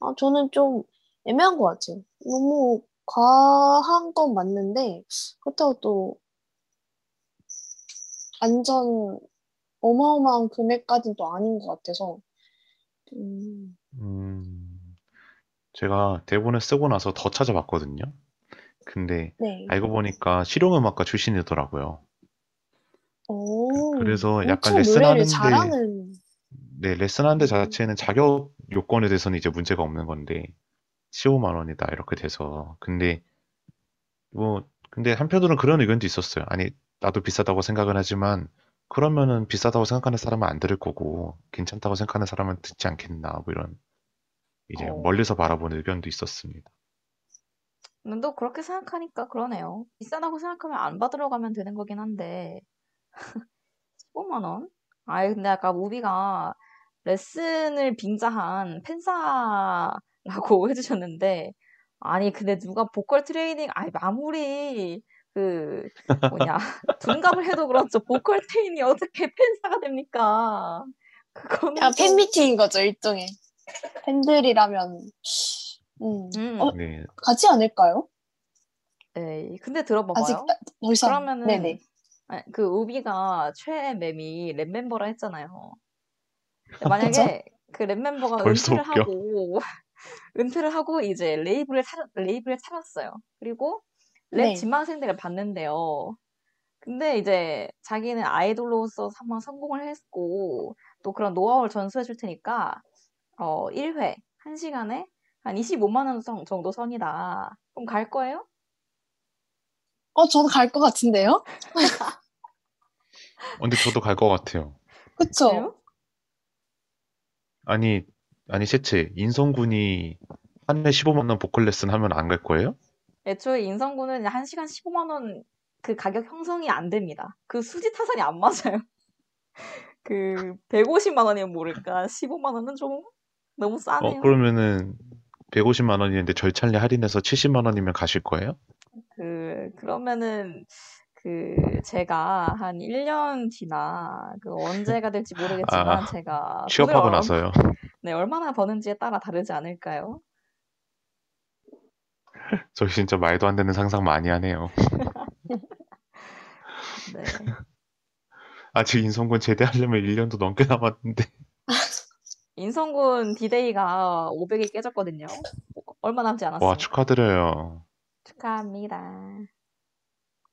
아, 저는 좀 애매한 것 같아요. 너무 과한 건 맞는데 그렇다고 또 완전 어마어마한 금액까지는 또 아닌 것 같아서 음, 음, 제가 대본을 쓰고 나서 더 찾아봤거든요. 근데 네. 알고 보니까 실용음악과 출신이더라고요. 오, 그래서 약간 엄청 노래를 레슨하는데 잘하는 네, 레슨하는 데 자체는 자격 요건에 대해서는 이제 문제가 없는 건데 15만 원이다 이렇게 돼서 근데 뭐 근데 한편으로는 그런 의견도 있었어요. 아니 나도 비싸다고 생각은 하지만 그러면은 비싸다고 생각하는 사람은 안 들을 거고 괜찮다고 생각하는 사람은 듣지 않겠나 뭐 이런 이제 어, 멀리서 바라보는 의견도 있었습니다. 또 그렇게 생각하니까 그러네요. 비싸다고 생각하면 안 받으러 가면 되는 거긴 한데 15만 원? 아이 근데 아까 우비가 레슨을 빙자한 팬사라고 (laughs) 해주셨는데 아니 근데 누가 보컬 트레이닝 아니 아무리 그 뭐냐 (laughs) 둔갑을 해도 그렇죠 보컬 트레이닝이 어떻게 팬사가 됩니까? 그거는 그냥 좀 팬미팅인 거죠, 일종의. 팬들이라면 음, 음, 어, 네, 가지 않을까요? 에이 근데 아직 들어봐봐요. 더 이상 그러면은 네네. 아니, 그 우비가 최애 mem이 랩 멤버라 했잖아요. 그죠? 만약에 그 랩 멤버가 벌써 은퇴를 웃겨. 하고 (laughs) 은퇴를 하고 이제 레이블을 차렸, 레이블을 차렸어요. 그리고 랩 네. 지망생들을 봤는데요. 근데 이제 자기는 아이돌로서 한번 성공을 했고 또 그런 노하우를 전수해 줄 테니까 어 1회 1시간에 한 25만 원 성- 정도 선이다. 그럼 갈 거예요? 어, 저도 갈 것 같은데요? 어, 근데 저도 갈 것 같아요. 그쵸? 아니, 아니, 셋째, 인성군이 한 해 15만 원 보컬 레슨 하면 안 갈 거예요? 애초에 인성구는 1시간 15만 원 그 가격 형성이 안 됩니다. 그 수지 타산이 안 맞아요. (laughs) 그 150만 원이면 모를까 15만 원은 좀 너무 싸네요. 어, 그러면은 150만 원이는데 절찬리 할인해서 70만 원이면 가실 거예요? 그 그러면은 그 제가 한 1년 뒤나 그 언제가 될지 모르겠지만 아, 제가 취업하고 나서요. 네, 얼마나 버는지에 따라 다르지 않을까요? (laughs) 저 진짜 말도 안 되는 상상 많이 하네요. (laughs) 네. (laughs) 아직 인성군 제대하려면 1년도 넘게 남았는데. 인성군 디데이가 500이 깨졌거든요. 얼마 남지 와, 않았습니다. 축하드려요. 축하합니다.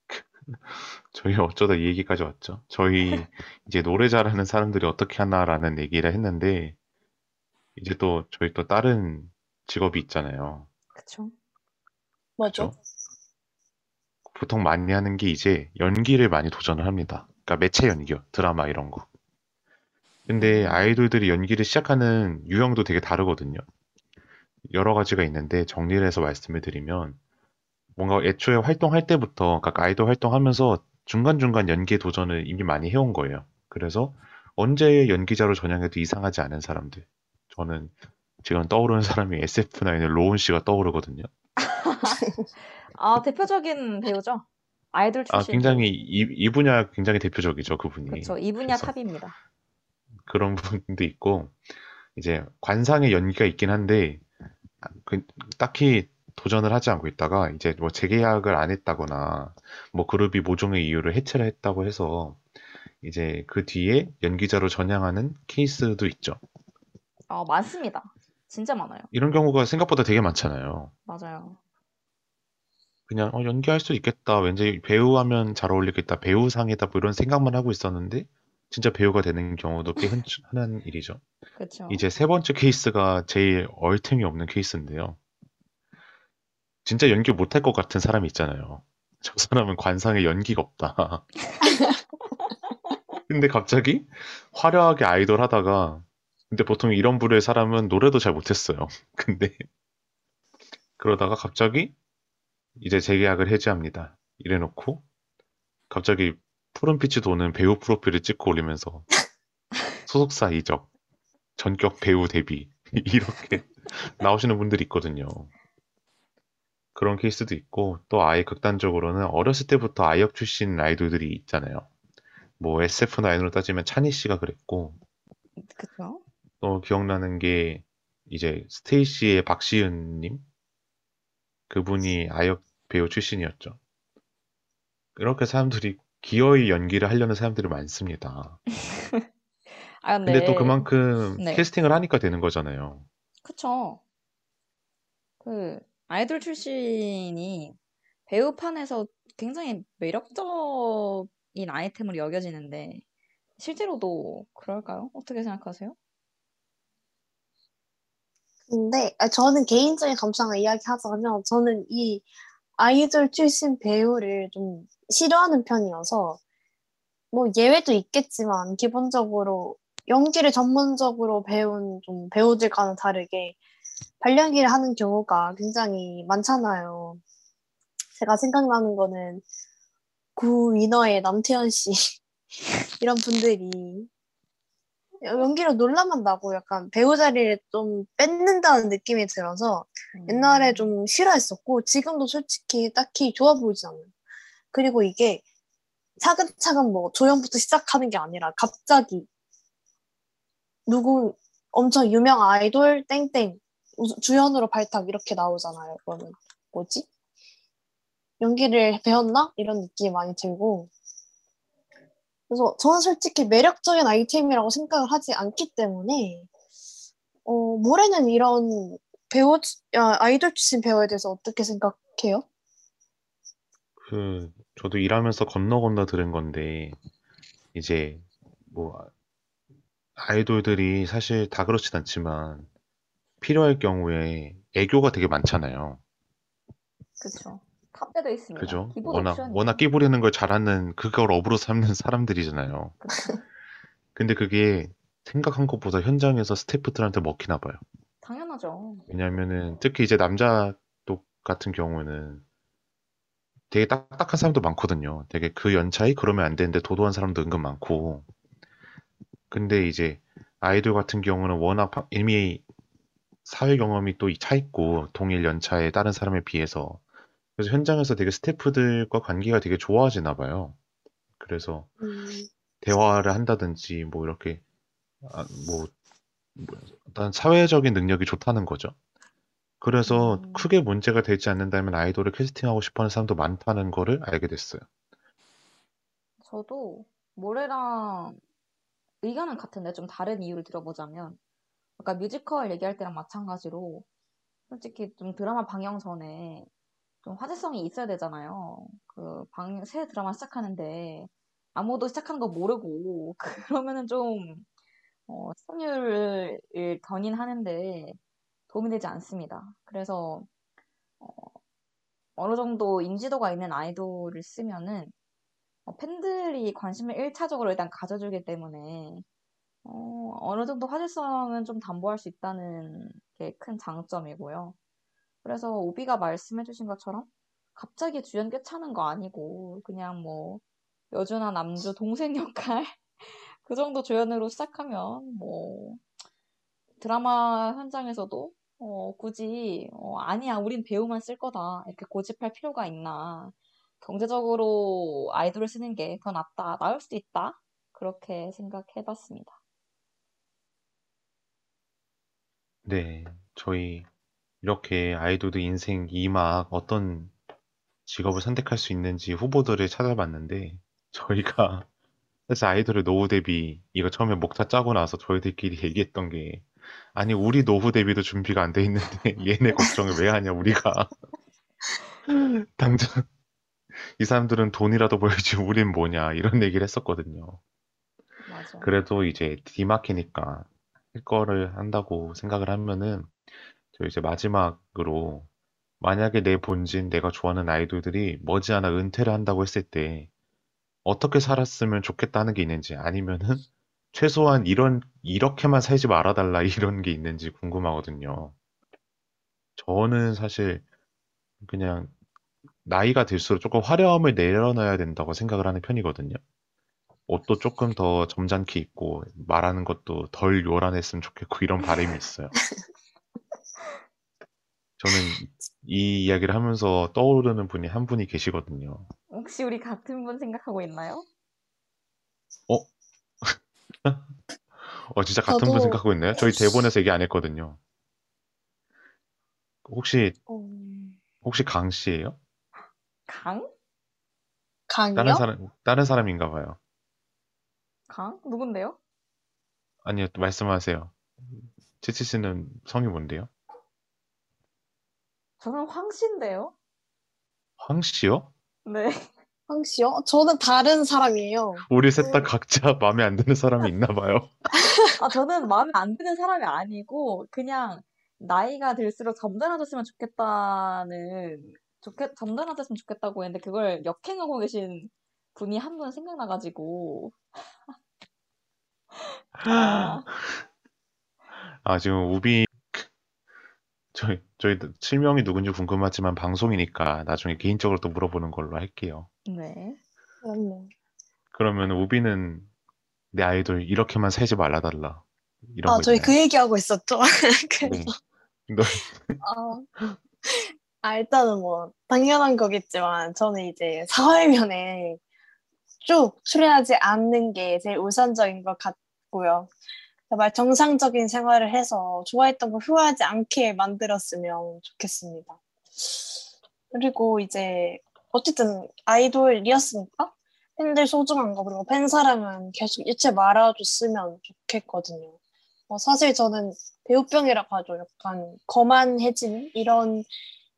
(laughs) 저희 어쩌다 이 얘기까지 왔죠? 저희 (laughs) 이제 노래 잘하는 사람들이 어떻게 하나라는 얘기를 했는데, 이제 또 저희 또 다른 직업이 있잖아요. 그쵸? 그죠? 보통 많이 하는 게 이제 연기를 많이 도전을 합니다. 그러니까 매체 연기요. 드라마 이런 거. 근데 아이돌들이 연기를 시작하는 유형도 되게 다르거든요. 여러 가지가 있는데 정리를 해서 말씀을 드리면 뭔가 애초에 활동할 때부터 그러니까 아이돌 활동하면서 중간중간 연기에 도전을 이미 많이 해온 거예요. 그래서 언제 연기자로 전향해도 이상하지 않은 사람들. 저는 지금 떠오르는 사람이 SF9의 로운 씨가 떠오르거든요. (laughs) 아, 대표적인 배우죠? 아이돌 아, 출신. 굉장히 이, 이 분야 굉장히 대표적이죠, 그분이. 그쵸. 이 분야 탑입니다. 그런 (laughs) 부분도 있고 이제 관상의 연기가 있긴 한데 아, 그, 딱히 도전을 하지 않고 있다가 이제 뭐 재계약을 안 했다거나 뭐 그룹이 모종의 이유로 해체를 했다고 해서 이제 그 뒤에 연기자로 전향하는 케이스도 있죠. 아, 많습니다. 진짜 많아요. 이런 경우가 생각보다 되게 많잖아요. 맞아요. 그냥 어, 연기할 수 있겠다. 왠지 배우하면 잘 어울리겠다. 배우상이다. 뭐 이런 생각만 하고 있었는데 진짜 배우가 되는 경우도 꽤 흔, 흔한 일이죠. 그쵸. 이제 세 번째 케이스가 제일 얼틈이 없는 케이스인데요. 진짜 연기 못할 것 같은 사람이 있잖아요. (laughs) 저 사람은 관상에 연기가 없다. (laughs) 근데 갑자기 화려하게 아이돌 하다가 근데 보통 이런 부류의 사람은 노래도 잘 못했어요. (laughs) 근데 그러다가 갑자기 이제 재계약을 해지합니다. 이래놓고 갑자기 푸른빛이 도는 배우 프로필을 찍고 올리면서 소속사 이적, 전격 배우 데뷔 이렇게 나오시는 분들이 있거든요. 그런 케이스도 있고 또 아예 극단적으로는 어렸을 때부터 아이역 출신 아이돌들이 있잖아요. 뭐 SF9으로 따지면 찬희 씨가 그랬고 그쵸. 또 기억나는 게 이제 스테이시의 박시은님 그분이 아역 배우 출신이었죠. 이렇게 사람들이 기어이 연기를 하려는 사람들이 많습니다. (laughs) 아, 근데, 근데 또 그만큼 네. 캐스팅을 하니까 되는 거잖아요. 그쵸. 그, 아이돌 출신이 배우판에서 굉장히 매력적인 아이템으로 여겨지는데, 실제로도 그럴까요? 어떻게 생각하세요? 근데 아, 저는 개인적인 감상을 이야기하자면 저는 이 아이돌 출신 배우를 좀 싫어하는 편이어서 뭐 예외도 있겠지만 기본적으로 연기를 전문적으로 배운 좀 배우들과는 다르게 발연기를 하는 경우가 굉장히 많잖아요. 제가 생각나는 거는 구 위너의 남태현 씨 (laughs) 이런 분들이 연기로 놀라만 나고 약간 배우 자리를 좀 뺏는다는 느낌이 들어서 옛날에 좀 싫어했었고 지금도 솔직히 딱히 좋아 보이지 않아요. 그리고 이게 차근차근 뭐 조연부터 시작하는 게 아니라 갑자기 누구 엄청 유명 아이돌 땡땡 우- 주연으로 발탁 이렇게 나오잖아요. 그러면 뭐지? 연기를 배웠나? 이런 느낌이 많이 들고 그래서 저는 솔직히 매력적인 아이템이라고 생각을 하지 않기 때문에 어, 올해는 이런 배우 야, 아이돌 출신 배우에 대해서 어떻게 생각해요? 그 저도 일하면서 건너 건너 들은 건데 이제 뭐 아이돌들이 사실 다 그렇진 않지만 필요할 경우에 애교가 되게 많잖아요. 그쵸. 탑재도 있습니다. 그죠? 워낙 옵션이에요. 워낙 끼 부리는 걸 잘하는 그걸 업으로 삼는 사람들이잖아요. 그쵸. 근데 그게 생각한 것보다 현장에서 스태프들한테 먹히나 봐요. 당연하죠. 왜냐면은 특히 이제 남자 쪽 같은 경우는 되게 딱딱한 사람도 많거든요. 되게 그 연차에 그러면 안 되는데 도도한 사람도 은근 많고. 근데 이제 아이돌 같은 경우는 워낙 파- 이미 사회 경험이 또 차 있고 동일 연차의 다른 사람에 비해서 그래서 현장에서 되게 스태프들과 관계가 되게 좋아지나 봐요. 그래서 음, 대화를 한다든지 뭐 이렇게 아, 뭐, 뭐 어떤 사회적인 능력이 좋다는 거죠. 그래서 음. 크게 문제가 되지 않는다면 아이돌을 캐스팅하고 싶어하는 사람도 많다는 거를 알게 됐어요. 저도 모래랑 의견은 같은데 좀 다른 이유를 들어보자면 아까 뮤지컬 얘기할 때랑 마찬가지로 솔직히 좀 드라마 방영 전에 좀 화제성이 있어야 되잖아요. 그 방, 새 드라마 시작하는데 아무도 시작하는 거 모르고 (laughs) 그러면은 좀 어, 시청률을 견인하는데 도움이 되지 않습니다. 그래서 어, 어느 정도 인지도가 있는 아이돌을 쓰면은 어, 팬들이 관심을 1차적으로 일단 가져주기 때문에 어, 어느 정도 화제성은 좀 담보할 수 있다는 게 큰 장점이고요. 그래서 오비가 말씀해주신 것처럼 갑자기 주연 꿰차는 거 아니고 그냥 뭐 여주나 남주 동생 역할 (laughs) 그 정도 조연으로 시작하면 뭐 드라마 현장에서도 어, 굳이 어, 아니야 우린 배우만 쓸 거다 이렇게 고집할 필요가 있나 경제적으로 아이돌을 쓰는 게 더 낫다 나을 수도 있다 그렇게 생각해봤습니다. 네, 저희 이렇게 아이돌들 인생 2막 어떤 직업을 선택할 수 있는지 후보들을 찾아봤는데 저희가 (laughs) 사실 아이돌의 노후 대비 이거 처음에 목차 짜고 나서 저희들끼리 얘기했던 게 아니 우리 노후 대비도 준비가 안 돼 있는데 (laughs) 얘네 걱정을 왜 하냐 우리가 (laughs) 당장 이 사람들은 돈이라도 벌지 우린 뭐냐 이런 얘기를 했었거든요. 맞아. 그래도 이제 디마키니까 할 거를 한다고 생각을 하면은 저 이제 마지막으로 만약에 내 본진 내가 좋아하는 아이돌들이 머지않아 은퇴를 한다고 했을 때 어떻게 살았으면 좋겠다는 게 있는지 아니면은 (laughs) 최소한 이런 이렇게만 살지 말아달라 (laughs) 이런 게 있는지 궁금하거든요. 저는 사실 그냥 나이가 들수록 조금 화려함을 내려놔야 된다고 생각을 하는 편이거든요. 옷도 조금 더 점잖게 입고 말하는 것도 덜 요란했으면 좋겠고 이런 바람이 있어요. 저는 이 이야기를 하면서 떠오르는 분이 한 분이 계시거든요. 혹시 우리 같은 분 생각하고 있나요? 어, (laughs) 진짜 같은 분 저도- 생각하고 있나요? 저희 대본에서 얘기 안 했거든요. 혹시 음, 혹시 강 씨예요? 강? 다른 강이요? 사람 다른 사람인가 봐요. 강? 누군데요? 아니요, 또 말씀하세요. 치치 씨는 성이 뭔데요? 저는 황씨인데요. 황 씨요? 네. (laughs) 황 씨요? 저는 다른 사람이에요. 우리 셋 다 각자 마음에 안 드는 사람이 있나 봐요. (laughs) 아, 저는 마음에 안 드는 사람이 아니고, 그냥 나이가 들수록 점잖아졌으면 좋겠다는, 좋겠, 점잖아졌으면 좋겠다고 했는데, 그걸 역행하고 계신 분이 한 분 생각나가지고, 아, 아, 지금 우비 저희 저희 실명이 누군지 궁금하지만 방송이니까 나중에 개인적으로 또 물어보는 걸로 할게요. 네. 그럼요. 그러면 우비는 내 아이돌 이렇게만 세지 말아달라. 이런 아, 거 저희 있나요? 그 얘기하고 있었죠. (laughs) 그래서, 네. 너, (laughs) 아, 아, 일단은 뭐, 당연한 거겠지만, 저는 이제 사회면에 쭉 출연하지 않는 게 제일 우선적인 것 같 고요. 정말 정상적인 생활을 해서 좋아했던 걸 후회하지 않게 만들었으면 좋겠습니다. 그리고 이제, 어쨌든 아이돌이었으니까 팬들 소중한 거, 그리고 팬 사랑은 계속 잊지 말아줬으면 좋겠거든요. 어, 사실 저는 배우병이라고 하죠. 약간 거만해지는 이런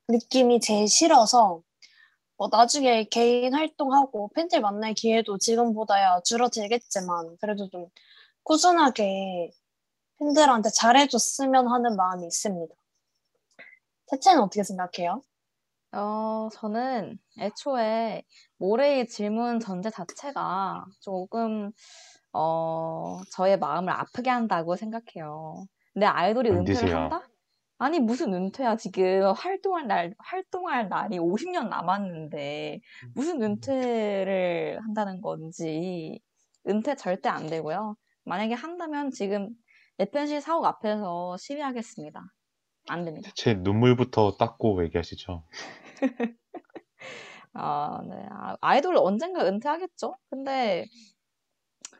느낌이 제일 싫어서 어, 나중에 개인 활동하고 팬들 만날 기회도 지금보다야 줄어들겠지만 그래도 좀 꾸준하게 팬들한테 잘해줬으면 하는 마음이 있습니다. 채채는 어떻게 생각해요? 어, 저는 애초에 모레의 질문 전제 자체가 조금, 어, 저의 마음을 아프게 한다고 생각해요. 내 아이돌이 은퇴를. 한다? 아니, 무슨 은퇴야, 지금. 활동할 날, 활동할 날이 50년 남았는데, 무슨 은퇴를 한다는 건지, 은퇴 절대 안 되고요. 만약에 한다면 지금 FNC 사옥 앞에서 시위하겠습니다. 안 됩니다. 제 눈물부터 닦고 얘기하시죠. (laughs) 아, 네. 아, 아이돌 언젠가 은퇴하겠죠? 근데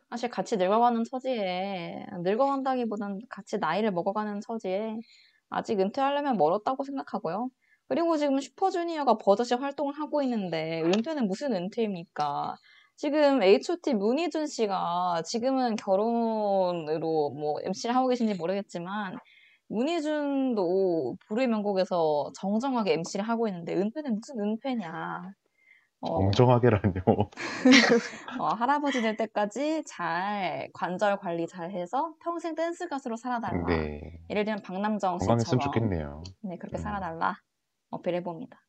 사실 같이 늙어가는 처지에, 늙어간다기보단 같이 나이를 먹어가는 처지에 아직 은퇴하려면 멀었다고 생각하고요. 그리고 지금 슈퍼주니어가 버젓이 활동을 하고 있는데 은퇴는 무슨 은퇴입니까? 지금 H.O.T 문희준 씨가 지금은 결혼으로 뭐 MC를 하고 계신지 모르겠지만 문희준도 불후의 명곡에서 정정하게 MC를 하고 있는데 은퇴는 무슨 은퇴냐? 어, 정정하게라뇨. (laughs) 어, 할아버지 될 때까지 잘 관절 관리 잘 해서 평생 댄스 가수로 살아달라. 네. 예를 들면 박남정 건강했으면 씨처럼 좋겠네요. 네, 그렇게 음. 살아달라 어필해 봅니다.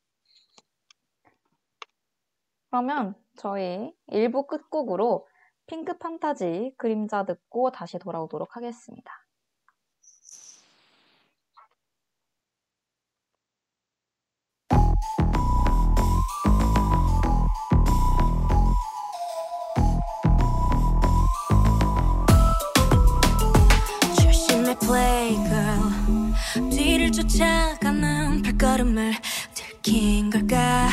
그러면 저희 1부 끝곡으로 핑크 판타지 그림자 듣고 다시 돌아오도록 하겠습니다. 뒤를 쫓아가는 발걸음을 들킨 걸까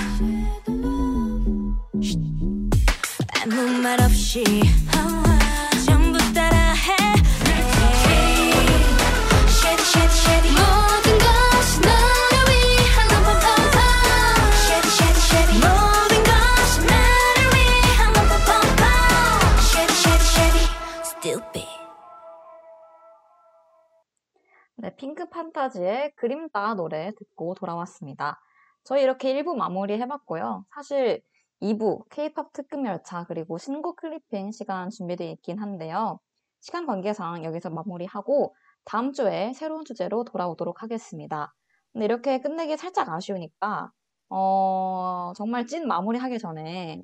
핑크 판타지의 그림자 노래 듣고 돌아왔습니다. 저희 이렇게 1부 마무리 해봤고요. 사실 2부 K-팝 특급 열차 그리고 신곡 클리핑 시간 준비되어 있긴 한데요. 시간 관계상 여기서 마무리하고 다음 주에 새로운 주제로 돌아오도록 하겠습니다. 근데 이렇게 끝내기 살짝 아쉬우니까 어, 정말 찐 마무리하기 전에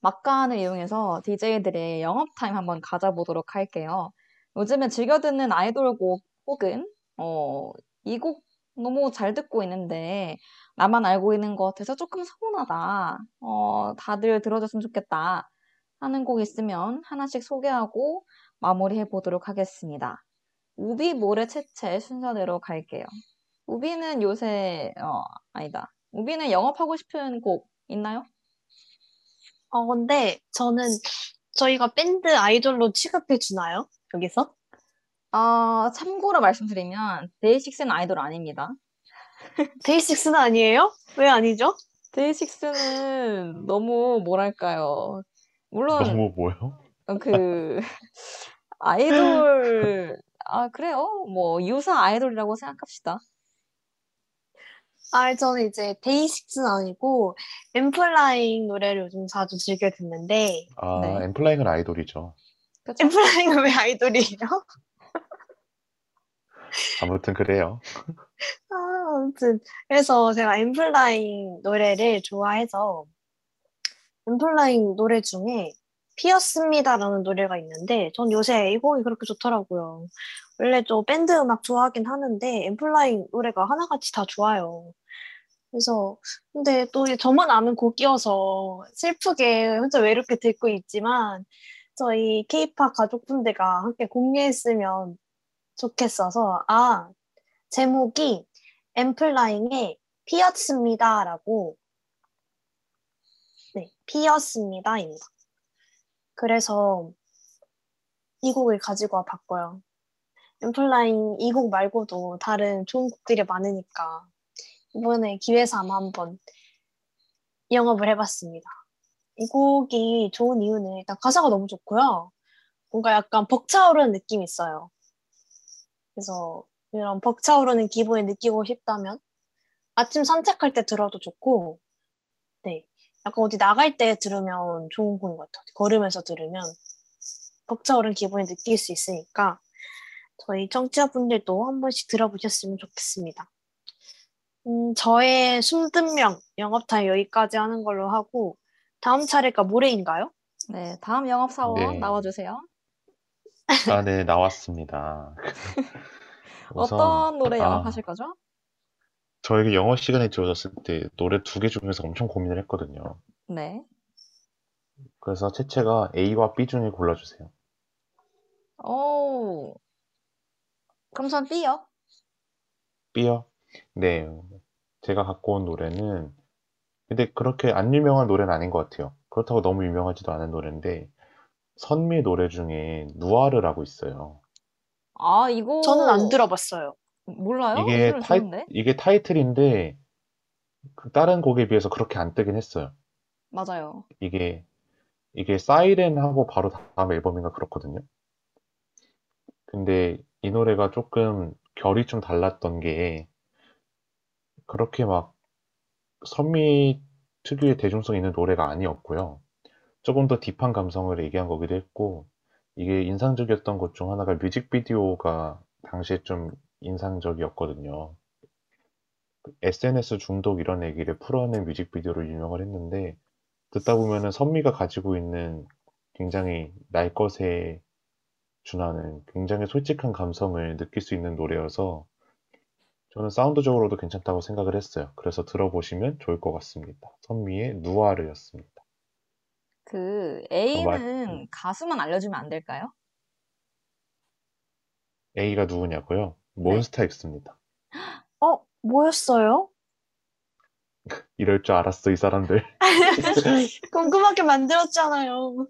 막간을 이용해서 DJ들의 영업 타임 한번 가져보도록 할게요. 요즘에 즐겨 듣는 아이돌 곡 혹은 어, 이 곡 너무 잘 듣고 있는데 나만 알고 있는 것 같아서 조금 서운하다. 어, 다들 들어줬으면 좋겠다. 하는 곡 있으면 하나씩 소개하고 마무리해 보도록 하겠습니다. 우비 모래 채채 순서대로 갈게요. 우비는 요새 어, 아니다. 우비는 영업하고 싶은 곡 있나요? 어, 근데 저는 저희가 밴드 아이돌로 취급해 주나요? 여기서? 아, 참고로 말씀드리면 데이식스는 아이돌 아닙니다. 데이식스는 아니에요? 왜 아니죠? 데이식스는 너무 뭐랄까요. 물론 너무 뭐요? 어, 그 (laughs) 아이돌 아 그래요. 뭐 유사 아이돌이라고 생각합시다. 아, 저는 이제 데이식스는 아니고 엠플라잉 노래를 요즘 자주 즐겨 듣는데 아, 네. 엠플라잉은 아이돌이죠. 그렇죠? 엠플라잉은 왜 아이돌이에요? 아무튼 그래요. (laughs) 아, 아무튼 그래서 제가 엠플라잉 노래를 좋아해서 엠플라잉 노래 중에 피었습니다라는 노래가 있는데 전 요새 이 곡이 그렇게 좋더라고요. 원래 좀 밴드 음악 좋아하긴 하는데 엠플라잉 노래가 하나같이 다 좋아요. 그래서 근데 또 저만 아는 곡이어서 슬프게 혼자 외롭게 듣고 있지만 저희 케이팝 가족분들과 함께 공유했으면 좋겠어서 아 제목이 엠플라잉의 피었습니다라고 네 피었습니다입니다. 그래서 이 곡을 가지고 와 봤고요. 엠플라잉 이 곡 말고도 다른 좋은 곡들이 많으니까 이번에 기회 삼아 한번 영업을 해봤습니다. 이 곡이 좋은 이유는 일단 가사가 너무 좋고요. 뭔가 약간 벅차오르는 느낌이 있어요. 그래서 이런 벅차오르는 기분을 느끼고 싶다면 아침 산책할 때 들어도 좋고, 네. 약간 어디 나갈 때 들으면 좋은 곡인 것 같아요. 걸으면서 들으면 벅차오른 기분을 느낄 수 있으니까 저희 청취자분들도 한 번씩 들어보셨으면 좋겠습니다. 음, 저의 숨든 명 영업타임 여기까지 하는 걸로 하고 다음 차례가 모레인가요? 네, 다음 영업사원 네. 나와주세요. 아, 네, 나왔습니다. (laughs) 우선, 어떤 노래 아, 영업하실 거죠? 저에게 영어 시간이 주어졌을 때 노래 두 개 중에서 엄청 고민을 했거든요. 네. 그래서 채채가 A와 B 중에 골라주세요. 오, 그럼 전 B요. B요? 네, 제가 갖고 온 노래는 근데 그렇게 안 유명한 노래는 아닌 것 같아요. 그렇다고 너무 유명하지도 않은 노래인데 선미 노래 중에 누아르라고 있어요. 아, 이거 저는 안 들어봤어요. 몰라요? 이 이게 노래 타이, 좋은데? 이게 타이틀인데 그 다른 곡에 비해서 그렇게 안 뜨긴 했어요. 맞아요. 이게 이게 사이렌하고 바로 다음 앨범인가 그렇거든요. 근데 이 노래가 조금 결이 좀 달랐던 게 그렇게 막 선미 특유의 대중성 있는 노래가 아니었고요. 조금 더 딥한 감성을 얘기한 거기도 했고 이게 인상적이었던 것 중 하나가 뮤직비디오가 당시에 좀 인상적이었거든요. SNS 중독 이런 얘기를 풀어낸 뮤직비디오로 유명을 했는데 듣다 보면은 선미가 가지고 있는 굉장히 날 것에 준하는 굉장히 솔직한 감성을 느낄 수 있는 노래여서 저는 사운드적으로도 괜찮다고 생각을 했어요. 그래서 들어보시면 좋을 것 같습니다. 선미의 누아르였습니다. 그 정말, A는 음. 가수만 알려주면 안 될까요? A가 누구냐고요? 네. 몬스타엑스입니다. 어, 뭐였어요? (laughs) 이럴 줄 알았어, 이 사람들. (laughs) 궁금하게 만들었잖아요.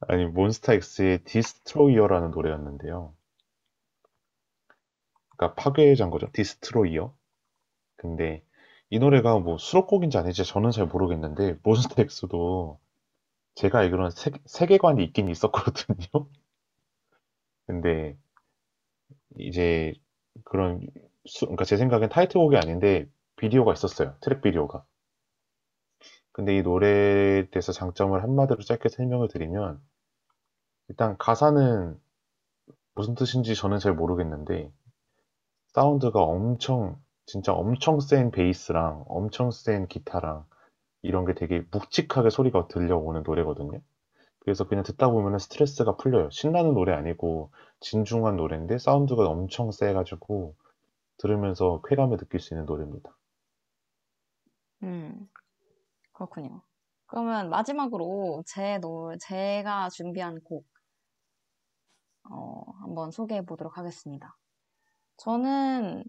아니, 몬스타엑스의 Destroyer라는 노래였는데요. 그러니까 파괴자인 거죠. Destroyer. 근데 이 노래가 뭐 수록곡인지 아닌지 저는 잘 모르겠는데 몬스타엑스도 제가 알기로는 세, 세계관이 있긴 있었거든요. (laughs) 근데 이제 그런 수, 그러니까 제 생각엔 타이틀곡이 아닌데 비디오가 있었어요. 트랙 비디오가. 근데 이 노래에 대해서 장점을 한마디로 짧게 설명을 드리면 일단 가사는 무슨 뜻인지 저는 잘 모르겠는데 사운드가 엄청 진짜 엄청 센 베이스랑 엄청 센 기타랑 이런 게 되게 묵직하게 소리가 들려오는 노래거든요. 그래서 그냥 듣다 보면 스트레스가 풀려요. 신나는 노래 아니고 진중한 노래인데 사운드가 엄청 세가지고 들으면서 쾌감을 느낄 수 있는 노래입니다. 음, 그렇군요. 그러면 마지막으로 제 노, 제가 준비한 곡, 어, 한번 소개해 보도록 하겠습니다. 저는,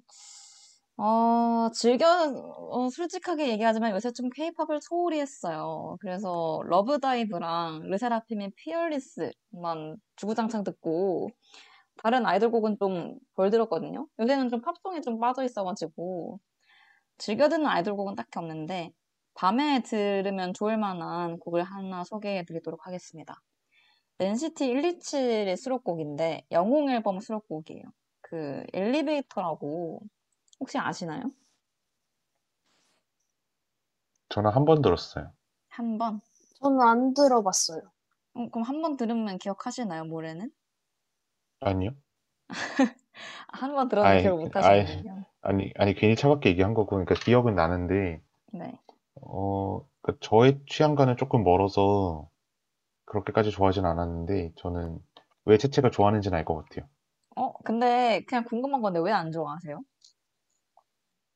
어, 즐겨, 어, 솔직하게 얘기하지만 요새 좀 케이팝을 소홀히 했어요. 그래서 LOVE DIVE랑 르세라핌의 FEARLESS만 주구장창 듣고, 다른 아이돌 곡은 좀 덜 들었거든요. 요새는 좀 팝송에 좀 빠져 있어가지고, 즐겨 듣는 아이돌 곡은 딱히 없는데, 밤에 들으면 좋을 만한 곡을 하나 소개해 드리도록 하겠습니다. NCT 127의 수록곡인데, 영웅 앨범 수록곡이에요. 그, 엘리베이터라고, 혹시 아시나요? 저는 한 번 들었어요. 한 번? 저는 안 들어봤어요. 음, 그럼 한 번 들으면 기억하시나요, 노래는? 아니요? (laughs) 한 번 들었는데 아이, 기억 못 하시는군요. 아니, 아니, 괜히 차갑게 얘기한 거고, 그러니까 기억은 나는데, 네. 어, 그 저의 취향과는 조금 멀어서 그렇게까지 좋아하진 않았는데, 저는 왜 채채가 좋아하는지는 알 것 같아요. 어, 근데 그냥 궁금한 건데 왜 안 좋아하세요?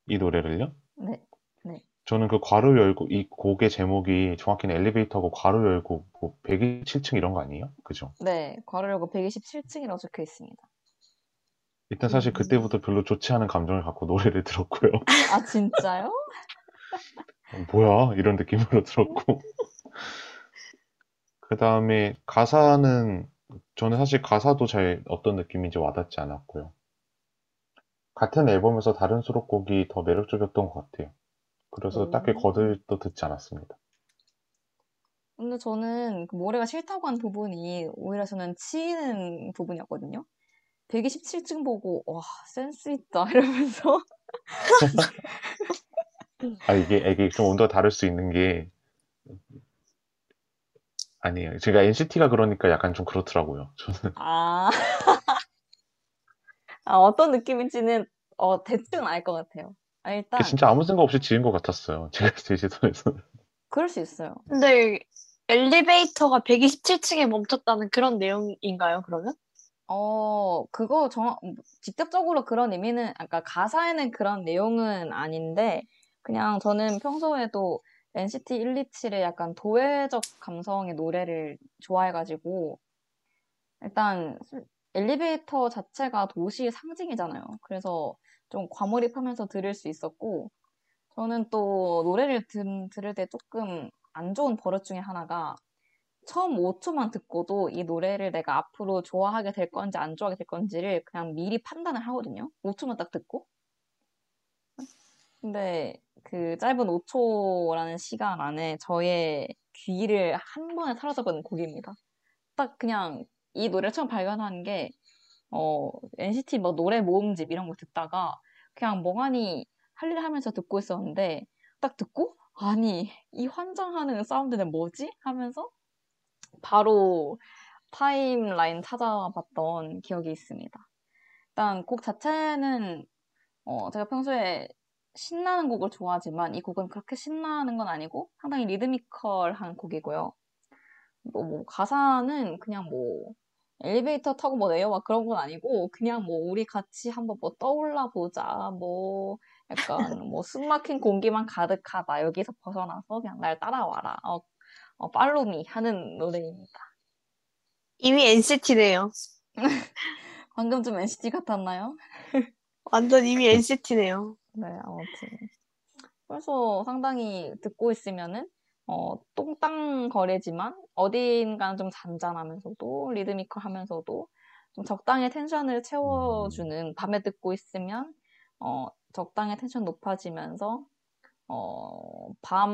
이 노래를요? 네, 네. 저는 그 괄호 열고, 이 곡의 제목이 정확히는 엘리베이터고 괄호 열고, 뭐 127층 이런 거 아니에요? 그죠? 네, 괄호 열고 127층이라고 적혀 있습니다. 일단 사실 음. 그때부터 별로 좋지 않은 감정을 갖고 노래를 (laughs) 들었고요. 아, 진짜요? 뭐야? 이런 느낌으로 들었고. (laughs) 그 다음에 가사는, 저는 사실 가사도 잘 어떤 느낌인지 와닿지 않았고요. 같은 앨범에서 다른 수록곡이 더 매력적이었던 것 같아요. 그래서 딱히 오. 거들떠 듣지 않았습니다. 근데 저는 그 모래가 싫다고 한 부분이 오히려 저는 치이는 부분이었거든요. 127층 보고 와 센스 있다 (laughs) 이러면서 아, 이게, 이게 좀 온도가 다를 수 있는 게, 아니에요. 제가 NCT가 그러니까 약간 좀 그렇더라고요. 저는. 아, (laughs) 아 어떤 느낌인지는 어 대충 알 것 같아요. 아, 일단 진짜 아무 생각 없이 지은 것 같았어요. (laughs) 제가 제 시선에서는. 그럴 수 있어요. 근데 엘리베이터가 127층에 멈췄다는 그런 내용인가요, 그러면? 어, 그거 정, 직접적으로 그런 의미는, 아까 가사에는 그런 내용은 아닌데, 그냥 저는 평소에도 NCT 127의 약간 도회적 감성의 노래를 좋아해가지고, 일단 엘리베이터 자체가 도시의 상징이잖아요. 그래서 좀 과몰입하면서 들을 수 있었고, 저는 또 노래를 들, 들을 때 조금 안 좋은 버릇 중에 하나가, 처음 5초만 듣고도 이 노래를 내가 앞으로 좋아하게 될 건지 안 좋아하게 될 건지를 그냥 미리 판단을 하거든요. 5초만 딱 듣고. 근데 그 짧은 5초라는 시간 안에 저의 귀를 한 번에 사로잡은 곡입니다. 딱 그냥 이 노래를 처음 발견한 게, 어, NCT 뭐 노래 모음집 이런 거 듣다가 그냥 멍하니 할 일 하면서 듣고 있었는데, 딱 듣고, 아니, 이 환장하는 사운드는 뭐지? 하면서 바로 타임라인 찾아봤던 기억이 있습니다. 일단 곡 자체는 어, 제가 평소에 신나는 곡을 좋아하지만 이 곡은 그렇게 신나는 건 아니고 상당히 리드미컬한 곡이고요. 뭐, 뭐 가사는 그냥 뭐 엘리베이터 타고 뭐 내려와 그런 건 아니고 그냥 뭐 우리 같이 한번 뭐 떠올라 보자 뭐 약간 뭐 숨막힌 공기만 가득하다 여기서 벗어나서 그냥 날 따라와라 어, 어, 팔로미 하는 노래입니다. 이미 NCT네요. (laughs) 방금 좀 NCT 같았나요? (laughs) 완전 이미 NCT네요. 네, 아무튼. 그래서 상당히 듣고 있으면은, 어, 똥땅거리지만, 어딘가는 좀 잔잔하면서도, 리드미컬 하면서도, 좀 적당히 텐션을 채워주는, 밤에 듣고 있으면, 어, 적당히 텐션 높아지면서, 어, 밤,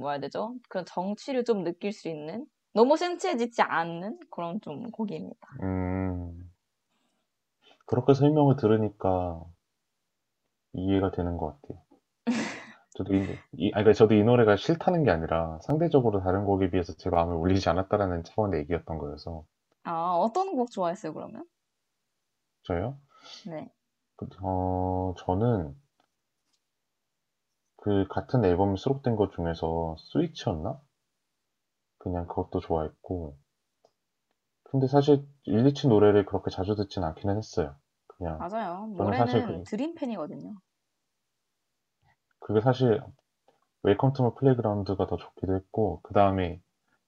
뭐야 되죠? 그런 정취를 좀 느낄 수 있는, 너무 센치해지지 않는 그런 좀 곡입니다. 음, 그렇게 설명을 들으니까 이해가 되는 것 같아요. 저도 이, 이, 아니, 그러니까 저도 이 노래가 싫다는 게 아니라 상대적으로 다른 곡에 비해서 제 마음을 울리지 않았다라는 차원의 얘기였던 거여서. 아, 어떤 곡 좋아했어요, 그러면? 저요? 네. 그, 어, 저는 그 같은 앨범에 수록된 것 중에서 스위치였나? 그냥 그것도 좋아했고. 근데 사실 127 노래를 그렇게 자주 듣진 않기는 했어요. 그냥 맞아요. 저는 노래는 사실 그- 드림 팬이거든요. 그게 사실 Welcome To My Playground가 더 좋기도 했고 그 다음에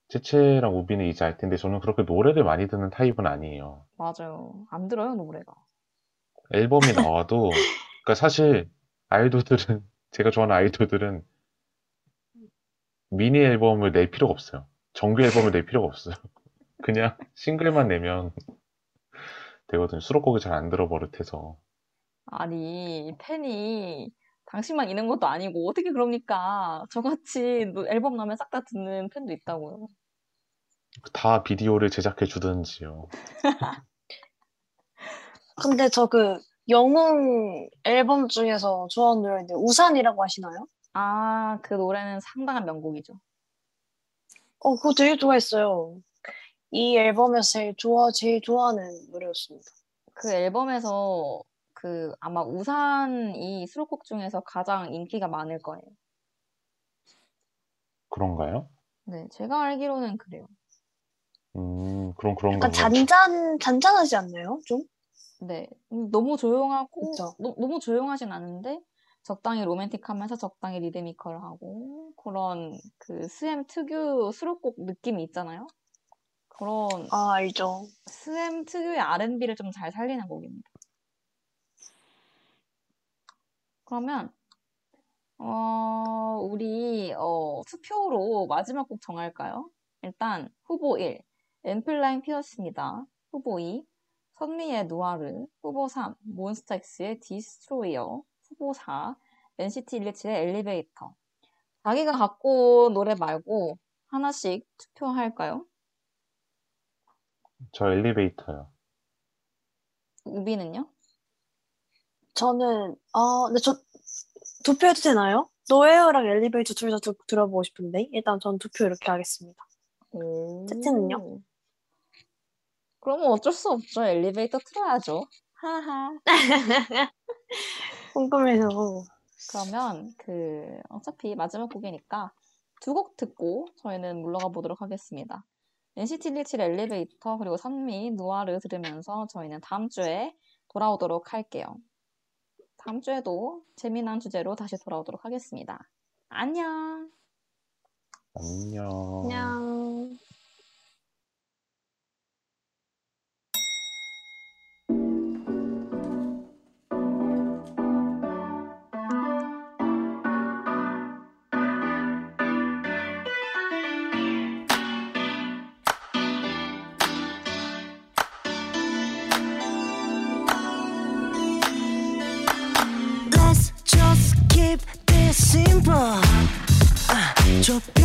채채랑 우비는 이제 알 텐데 저는 그렇게 노래를 많이 듣는 타입은 아니에요. 맞아요. 안 들어요, 노래가. 앨범이 나와도 그러니까 사실 아이돌들은 제가 좋아하는 아이돌들은 미니 앨범을 낼 필요가 없어요. 정규 앨범을 낼 필요가 없어요. (laughs) 그냥 싱글만 내면 되거든요. 수록곡이 잘 안 들어 버릇해서. 아니, 팬이 당신만 있는 것도 아니고 어떻게 그럽니까? 저같이 노- 앨범 나오면 싹 다 듣는 팬도 있다고요. 다 비디오를 제작해 주든지요. (laughs) 근데 저 그 영웅 앨범 중에서 좋아하는 노래인데 우산이라고 하시나요? 아, 그 노래는 상당한 명곡이죠. 어, 그거 되게 좋아했어요. 이 앨범에서 제일 좋아, 제일 좋아하는 노래였습니다. 그 앨범에서 그 아마 우산이 수록곡 중에서 가장 인기가 많을 거예요. 그런가요? 네, 제가 알기로는 그래요. 음, 그럼 그런가 약간. 잔잔, 잔잔하지 않나요? 좀? 네, 음, 너무 조용하고 그쵸. 너, 너무 조용하진 않은데 적당히 로맨틱하면서 적당히 리드미컬하고 그런 그 스엠 특유 수록곡 느낌이 있잖아요. 그런 아, 알죠. 스엠 특유의 R&B를 좀 잘 살리는 곡입니다. 그러면 어, 우리 어, 투표로 마지막 곡 정할까요? 일단 후보 1, 엔플라잉 피었습니다. 후보 2, 선미의 누아르. 후보 3, 몬스타엑스의 Destroyer. 후보 4, NCT 127의 엘리베이터. 자기가 갖고 온 노래 말고 하나씩 투표할까요? 저 엘리베이터요. 우비는요? 저는 어, 근데 저 투표해도 되나요? 노에어랑 엘리베이터 둘 다 들어보고 싶은데 일단 전 투표 이렇게 하겠습니다. 오. 세트는요? 그러면 어쩔 수 없죠. 엘리베이터 틀어야죠. 하하. (laughs) 궁금해서 그러면 그 어차피 마지막 곡이니까 두 곡 듣고 저희는 물러가 보도록 하겠습니다. NCT 127 엘리베이터 그리고 선미 누아르 들으면서 저희는 다음 주에 돌아오도록 할게요. 다음 주에도 재미난 주제로 다시 돌아오도록 하겠습니다. 안녕. 안녕. 그냥 좁혀